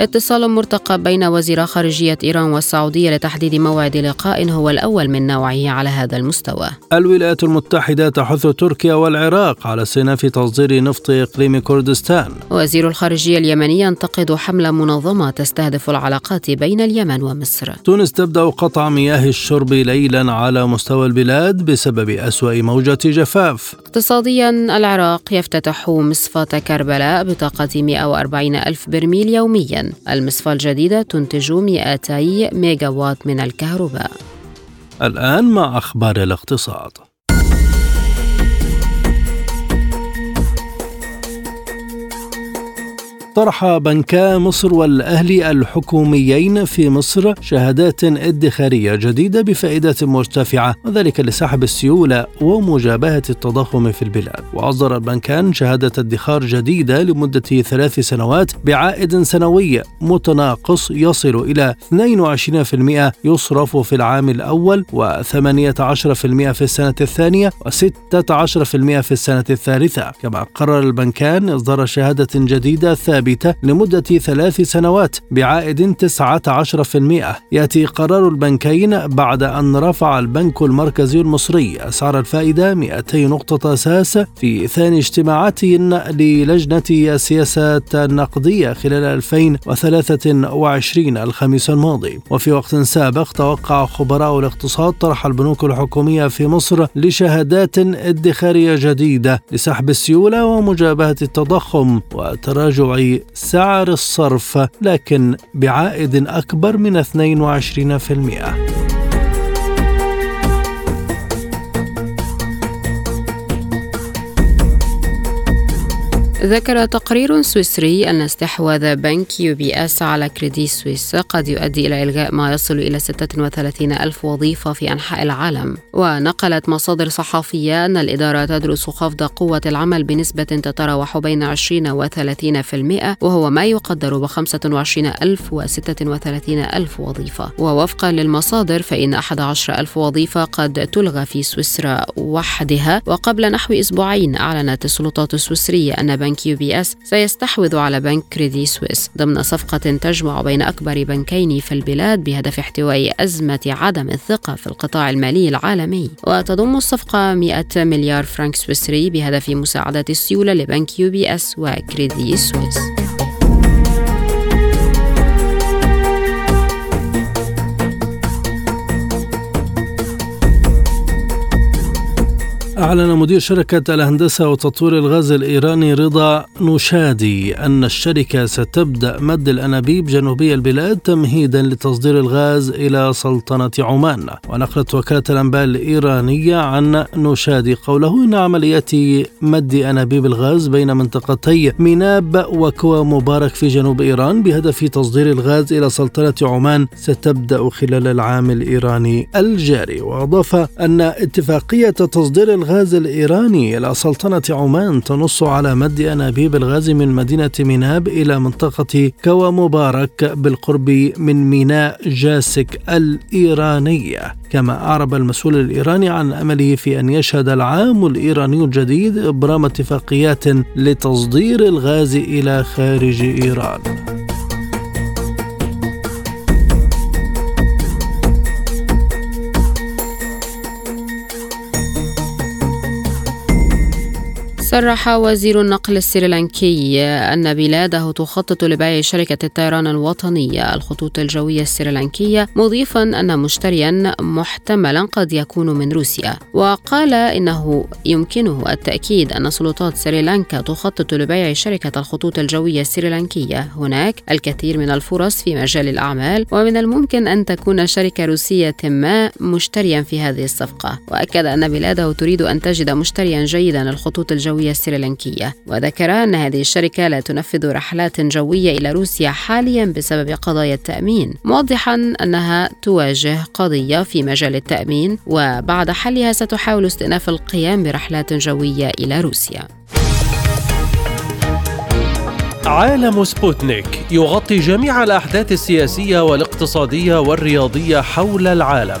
اتصال مرتقب بين وزير خارجية إيران والسعودية لتحديد موعد لقاء هو الأول من نوعه على هذا المستوى. الولايات المتحدة تحث تركيا والعراق على استئناف تصدير نفط إقليم كردستان. وزير الخارجية اليمني ينتقد حملة منظمة تستهدف العلاقات بين اليمن ومصر. تونس تبدأ قطع مياه الشرب ليلا على مستوى البلاد بسبب أسوأ موجة جفاف. اقتصاديا العراق يفتتح مصفاة كربلاء بطاقة 140 ألف برميل يوميا. المصفاة الجديدة تنتج 200 ميجا وات من الكهرباء. الآن مع أخبار الاقتصاد. طرح بنكا مصر والأهلي الحكوميين في مصر شهادات ادخارية جديدة بفائدة مرتفعة وذلك لسحب السيولة ومجابهة التضخم في البلاد. وأصدر البنكان شهادة ادخار جديدة لمدة ثلاث سنوات بعائد سنوي متناقص يصل إلى 22% يصرف في العام الأول و18% في السنة الثانية و16% في السنة الثالثة. كما قرر البنكان إصدار شهادة جديدة ثابتة ثابتة لمدة ثلاث سنوات بعائد 19% يأتي قرار البنكين بعد أن رفع البنك المركزي المصري أسعار الفائدة 200 نقطة أساس في ثاني اجتماعات للجنة السياسات النقدية خلال 2023 الخميس الماضي. وفي وقت سابق توقع خبراء الاقتصاد طرح البنوك الحكومية في مصر لشهادات ادخارية جديدة لسحب السيولة ومجابهة التضخم وتراجع سعر الصرف لكن بعائد أكبر من 22%. ذكر تقرير سويسري أن استحواذ بنك يو بي إس على كريدي سويس قد يؤدي إلى إلغاء ما يصل إلى 36 ألف وظيفة في أنحاء العالم. ونقلت مصادر صحفية أن الإدارة تدرس خفض قوة العمل بنسبة تتراوح بين 20 و 30% وهو ما يقدر ب 25 ألف و 36 ألف وظيفة. ووفقا للمصادر فإن 11 ألف وظيفة قد تلغى في سويسرا وحدها. وقبل نحو أسبوعين أعلنت السلطات السويسرية أن بنك بنك يو بي اس سيستحوذ على بنك كريدي سويس ضمن صفقة تجمع بين أكبر بنكين في البلاد بهدف احتواء أزمة عدم الثقة في القطاع المالي العالمي. وتضم الصفقة 100 مليار فرنك سويسري بهدف مساعدة السيولة لبنك يو بي اس وكريدي سويس. أعلن مدير شركة الهندسة وتطوير الغاز الإيراني رضا نوشادي أن الشركة ستبدأ مد الأنابيب جنوبي البلاد تمهيدا لتصدير الغاز إلى سلطنة عمان. ونقلت وكالة الأنباء الإيرانية عن نوشادي قوله إن عمليات مد أنابيب الغاز بين منطقتي ميناب وكوا مبارك في جنوب إيران بهدف تصدير الغاز إلى سلطنة عمان ستبدأ خلال العام الإيراني الجاري. وأضاف أن اتفاقية تصدير الغاز الغاز الإيراني إلى سلطنة عمان تنص على مد أنابيب الغاز من مدينة ميناب إلى منطقة كوا مبارك بالقرب من ميناء جاسك الإيرانية كما أعرب المسؤول الإيراني عن أمله في أن يشهد العام الإيراني الجديد إبرام اتفاقيات لتصدير الغاز إلى خارج إيران. صرح وزير النقل السريلانكي أن بلاده تخطط لبيع شركة الطيران الوطنية. الخطوط الجوية السريلانكية مضيفا أن مشتريا محتملا قد يكون من روسيا. وقال إنه يمكنه التأكيد أن سلطات سريلانكا تخطط لبيع شركة الخطوط الجوية السريلانكية. هناك الكثير من الفرص في مجال الأعمال ومن الممكن أن تكون شركة روسية ما مشتريا في هذه الصفقة. وأكد أن بلاده تريد أن تجد مشتريا جيدا للخطوط الجوية الجوية السريلانكية وذكر أن هذه الشركة لا تنفذ رحلات جوية إلى روسيا حاليا بسبب قضايا التأمين موضحا أنها تواجه قضية في مجال التأمين وبعد حلها ستحاول استئناف القيام برحلات جوية إلى روسيا. عالم سبوتنيك يغطي جميع الأحداث السياسية والاقتصادية والرياضية حول العالم.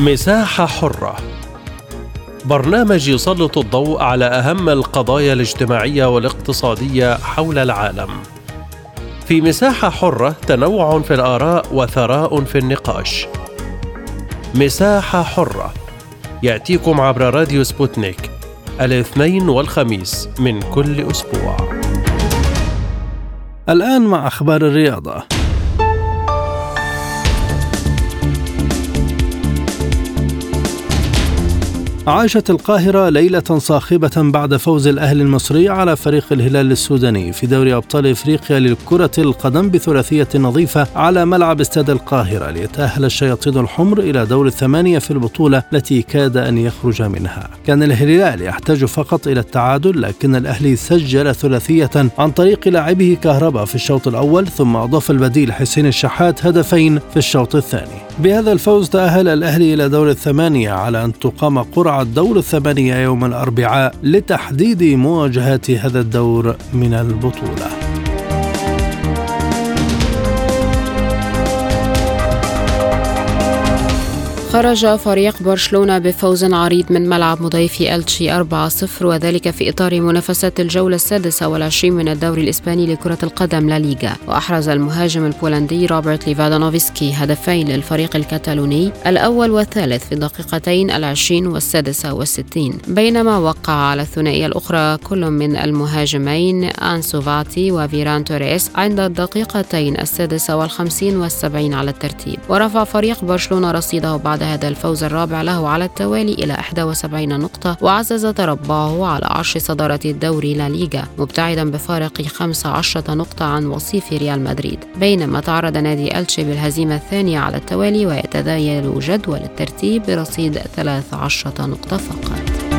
مساحة حرة برنامج يسلط الضوء على أهم القضايا الاجتماعية والاقتصادية حول العالم. في مساحة حرة تنوع في الآراء وثراء في النقاش. مساحة حرة يأتيكم عبر راديو سبوتنيك الاثنين والخميس من كل أسبوع. الآن مع أخبار الرياضة. عاشت القاهرة ليلة صاخبة بعد فوز الأهلي المصري على فريق الهلال السوداني في دوري أبطال إفريقيا لكرة القدم بثلاثية نظيفة على ملعب استاد القاهرة ليتأهل الشياطين الحمر إلى دور الثمانية في البطولة التي كاد أن يخرج منها. كان الهلال يحتاج فقط إلى التعادل لكن الأهلي سجل ثلاثية عن طريق لاعبه كهرباء في الشوط الأول ثم أضاف البديل حسين الشحات هدفين في الشوط الثاني. بهذا الفوز تأهل الأهلي إلى دور الثمانية على أن تقام قرعة دور الثمانية يوم الأربعاء لتحديد مواجهة هذا الدور من البطولة. خرج فريق برشلونة بفوز عريض من ملعب مضيفي ألتشي 4-0 وذلك في إطار منافسات الجولة السادسة والعشرين من الدوري الإسباني لكرة القدم لا ليغا. وأحرز المهاجم البولندي روبرت ليفاندوفسكي هدفين للفريق الكتالوني الأول والثالث في الدقيقتين العشرين والسادسة والستين. بينما وقع على الثنائية الأخرى كل من المهاجمين أنسو فاتي وفيران توريس عند الدقيقتين السادسة والخمسين والسبعين على الترتيب. ورفع فريق برشلونة رصيده بعد بعد هذا الفوز الرابع له على التوالي إلى 71 نقطة وعزز تربعه على عرش صدارة الدوري لا ليغا مبتعدا بفارق 15 نقطة عن وصيف ريال مدريد. بينما تعرض نادي ألتشي بالهزيمة الثانية على التوالي ويتذيل جدول الترتيب برصيد 13 نقطة فقط.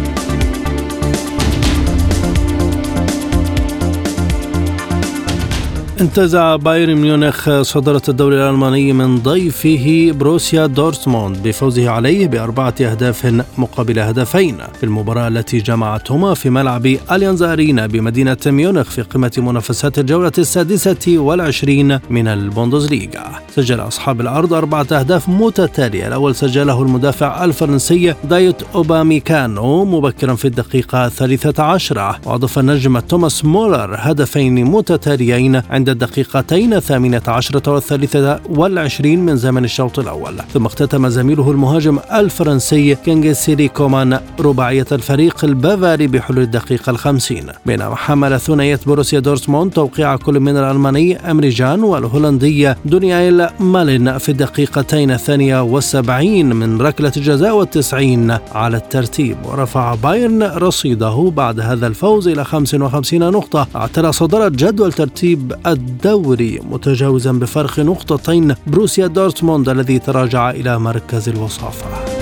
انتزع بايرن ميونخ صدارة الدوري الألماني من ضيفه بروسيا دورتموند بفوزه عليه بأربعة أهداف مقابل هدفين في المباراة التي جمعتهما في ملعب أليانز أرينا بمدينة ميونخ في قمة منافسات الجولة السادسة والعشرين من البوندسليغا. سجل أصحاب الأرض أربعة أهداف متتالية. الأول سجله المدافع الفرنسي دايوت أوباميكانو مبكرا في الدقيقة الثالثة عشرة. وأضاف النجم توماس مولر هدفين متتاليين عند الدقيقتين الثامنة عشرة والثالثة والعشرين من زمن الشوط الأول. ثم اختتم زميله المهاجم الفرنسي كينغسلي كومان رباعية الفريق البافاري بحلول الدقيقة الخمسين. بينما حمل ثنائية بروسيا دورتموند توقيع كل من الألماني إمري جان والهولندي دونيل مالين في الدقيقتين الثانية والسبعين من ركلة الجزاء والتسعين على الترتيب. ورفع بايرن رصيده بعد هذا الفوز إلى 55 نقطة. اعتلى صدارة جدول ترتيب الدوري متجاوزا بفرق نقطتين بروسيا دورتموند الذي تراجع إلى مركز الوصافة.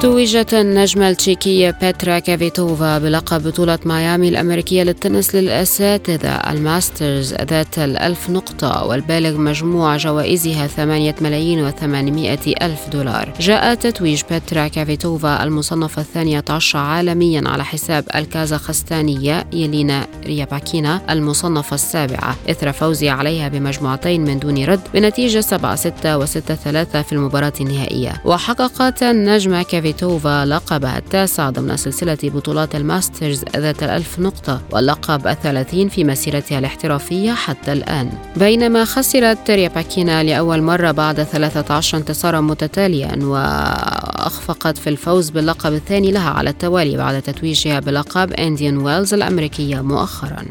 توجت النجمة التشيكية بيترا كفيتوفا بلقب بطولة ميامي الأمريكية للتنس للأساتذة الماسترز ذات الألف نقطة والبالغ مجموع جوائزها ثمانية ملايين وثمانمائة ألف دولار. جاء تتويج بيترا كفيتوفا المصنفة الثانية عشر عالميا على حساب الكازاخستانية يلينا ريباكينا المصنفة السابعة. إثر فوزها عليها بمجموعتين من دون رد بنتيجة 7 6 و 6 3 في المباراة النهائية. وحققت النجمة كفيتوفا كفيتوفا لقبها التاسع ضمن سلسلة بطولات الماسترز ذات الألف نقطة واللقب الثلاثين في مسيرتها الاحترافية حتى الآن. بينما خسرت ريباكينا لأول مرة بعد 13 انتصارا متتاليا وأخفقت في الفوز باللقب الثاني لها على التوالي بعد تتويجها بلقب إنديان ويلز الأمريكية مؤخرا.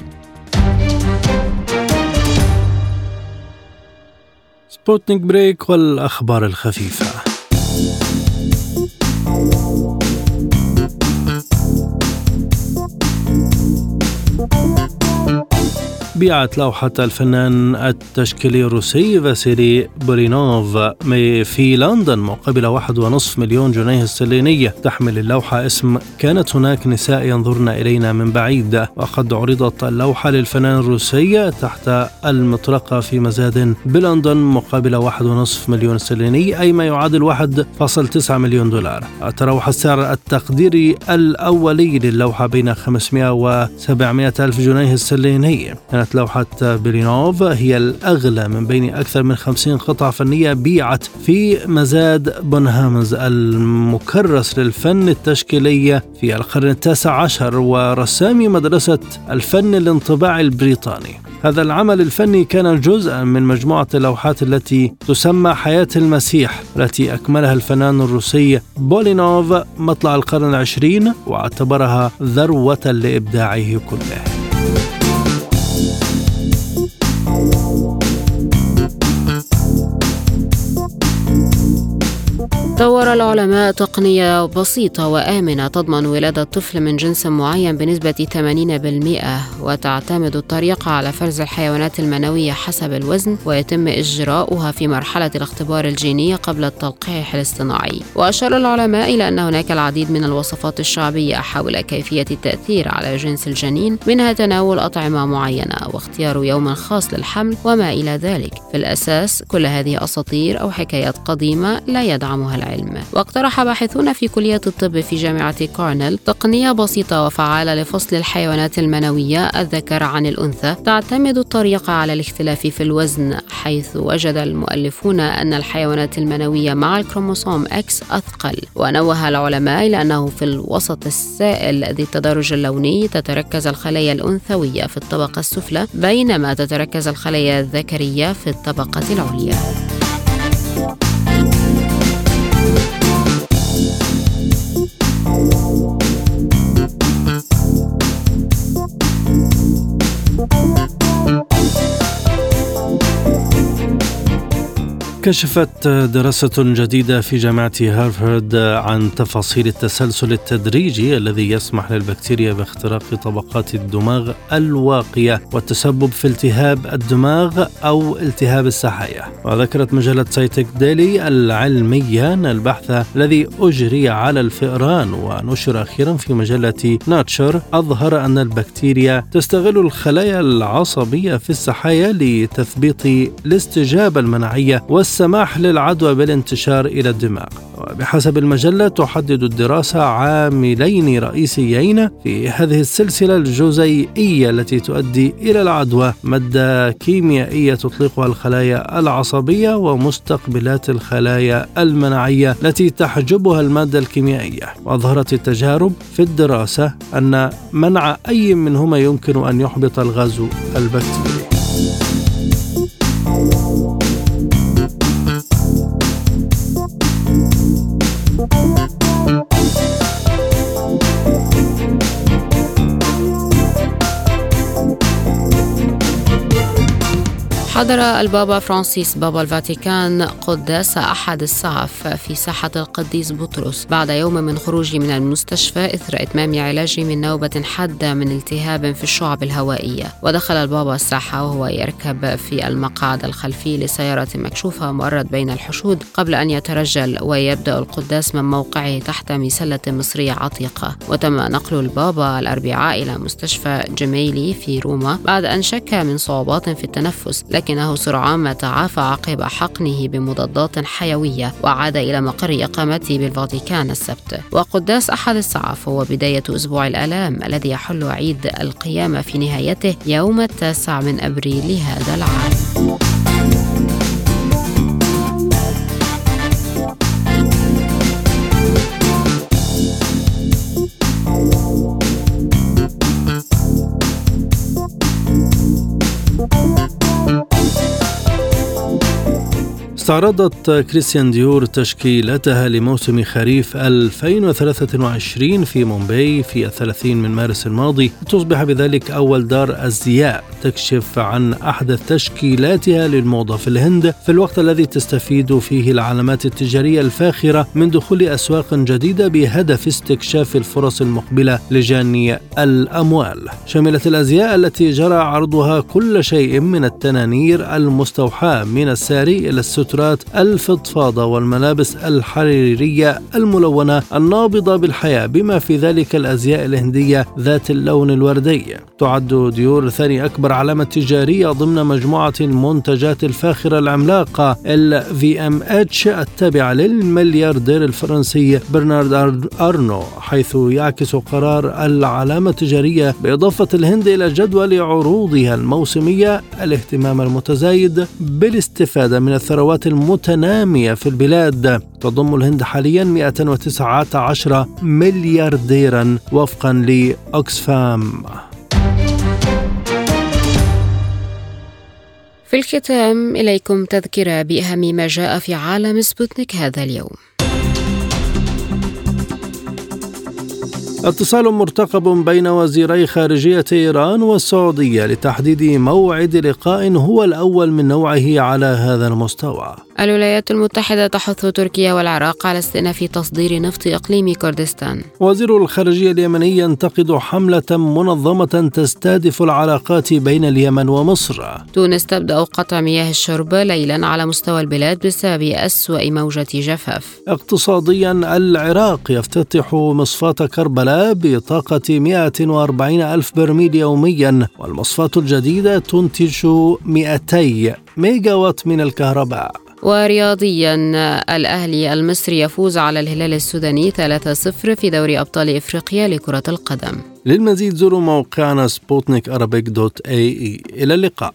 سبوتنيك بريك والأخبار الخفيفة. بيعت لوحة الفنان التشكيلي الروسي فاسيلي بولينوف في لندن مقابل واحد ونصف مليون جنيه استرليني. تحمل اللوحة اسم كانت هناك نساء ينظرن إلينا من بعيد وقد عرضت اللوحة للفنان الروسي تحت المطرقة في مزاد بلندن مقابل واحد ونصف مليون استرليني أي ما يعادل واحد فاصل تسعة مليون دولار. تراوح السعر التقديري الأولي للوحة بين 500 و 700 ألف جنيه استرليني. كانت لوحة بلينوف هي الأغلى من بين أكثر من 50 قطعة فنية بيعت في مزاد بونهامز المكرس للفن التشكيلي في القرن التاسع عشر ورسامي مدرسة الفن الانطباعي البريطاني. هذا العمل الفني كان جزءا من مجموعة اللوحات التي تسمى حياة المسيح التي أكملها الفنان الروسي بولينوف مطلع القرن العشرين واعتبرها ذروة لإبداعه كله. Thank you. طور العلماء تقنية بسيطة وآمنة تضمن ولادة طفل من جنس معين بنسبة 80% وتعتمد الطريقة على فرز الحيوانات المنوية حسب الوزن ويتم إجراؤها في مرحلة الاختبار الجيني قبل التلقيح الاصطناعي. وأشار العلماء إلى أن هناك العديد من الوصفات الشعبية حول كيفية التأثير على جنس الجنين منها تناول أطعمة معينة واختيار يوم خاص للحمل وما إلى ذلك. في الأساس كل هذه أساطير أو حكايات قديمة لا يدعمها العلم. واقترح باحثون في كلية الطب في جامعة كورنيل تقنية بسيطة وفعالة لفصل الحيوانات المنوية الذكر عن الأنثى. تعتمد الطريقة على الاختلاف في الوزن حيث وجد المؤلفون أن الحيوانات المنوية مع الكروموسوم X أثقل. ونوه العلماء إلى أنه في الوسط السائل ذي التدرج اللوني تتركز الخلايا الأنثوية في الطبقة السفلى بينما تتركز الخلايا الذكرية في الطبقة العليا. كشفت دراسة جديدة في جامعة هارفارد عن تفاصيل التسلسل التدريجي الذي يسمح للبكتيريا باختراق طبقات الدماغ الواقية والتسبب في التهاب الدماغ أو التهاب السحايا. وذكرت مجلة سايتك ديلي العلمية أن البحث الذي أجري على الفئران ونشر أخيرا في مجلة ناتشر أظهر أن البكتيريا تستغل الخلايا العصبية في السحايا لتثبيط الاستجابة المناعية والسماح للعدوى بالانتشار إلى الدماغ. وبحسب المجلة تحدد الدراسة عاملين رئيسيين في هذه السلسلة الجزيئية التي تؤدي إلى العدوى مادة كيميائية تطلقها الخلايا العصبية ومستقبلات الخلايا المناعية التي تحجبها المادة الكيميائية. وأظهرت التجارب في الدراسة أن منع أي منهما يمكن أن يحبط الغاز البكتيري. حضر البابا فرانسيس بابا الفاتيكان قداس أحد السعف في ساحة القديس بطرس بعد يوم من خروجه من المستشفى إثر إتمام علاجه من نوبة حادة من التهاب في الشعب الهوائية. ودخل البابا الساحة وهو يركب في المقعد الخلفي لسيارة مكشوفة مارا بين الحشود قبل أن يترجل ويبدأ القداس من موقعه تحت مسلة مصرية عتيقة. وتم نقل البابا الأربعاء إلى مستشفى جميلي في روما بعد أن شك من صعوبات في التنفس لكن لكنه سرعان ما تعافى عقب حقنه بمضادات حيوية وعاد إلى مقر إقامته بالفاتيكان السبت. وقداس أحد السعف هو بداية أسبوع الآلام الذي يحل عيد القيامة في نهايته يوم التاسع من أبريل هذا العام. استعرضت كريستيان ديور تشكيلتها لموسم خريف 2023 في مومباي في الثلاثين من مارس الماضي. تصبح بذلك أول دار أزياء تكشف عن أحدث تشكيلاتها للموضة في الهند في الوقت الذي تستفيد فيه العلامات التجارية الفاخرة من دخول أسواق جديدة بهدف استكشاف الفرص المقبلة لجني الأموال. شملت الأزياء التي جرى عرضها كل شيء من التنانير المستوحاة من الساري إلى الستر السترات الفضفاضة والملابس الحريرية الملونة النابضة بالحياة بما في ذلك الأزياء الهندية ذات اللون الوردي. تعد ديور ثاني أكبر علامة تجارية ضمن مجموعة المنتجات الفاخرة العملاقة ال VMH التابعة للملياردير الفرنسي برنارد أرنو حيث يعكس قرار العلامة التجارية بإضافة الهند إلى جدول عروضها الموسمية. الاهتمام المتزايد بالاستفادة من الثروات المتنامية في البلاد. تضم الهند حاليا 119 مليارديرا وفقا لأكسفام في الختام إليكم تذكرة بأهم ما جاء في عالم سبوتنيك هذا اليوم. اتصال مرتقب بين وزيري خارجية إيران والسعودية لتحديد موعد لقاء هو الأول من نوعه على هذا المستوى. الولايات المتحدة تحث تركيا والعراق على استئناف تصدير نفط إقليم كردستان. وزير الخارجية اليمني ينتقد حملة منظمة تستهدف العلاقات بين اليمن ومصر. تونس تبدأ قطع مياه الشرب ليلا على مستوى البلاد بسبب أسوأ موجة جفاف. اقتصاديا العراق يفتتح مصفاة كربلاء بطاقة 140 ألف برميل يوميا والمصفاة الجديدة تنتج 200 ميجا وات من الكهرباء. ورياضيا الأهلي المصري يفوز على الهلال السوداني 3-0 في دوري أبطال إفريقيا لكرة القدم. للمزيد زوروا موقعنا سبوتنيك إلى اللقاء.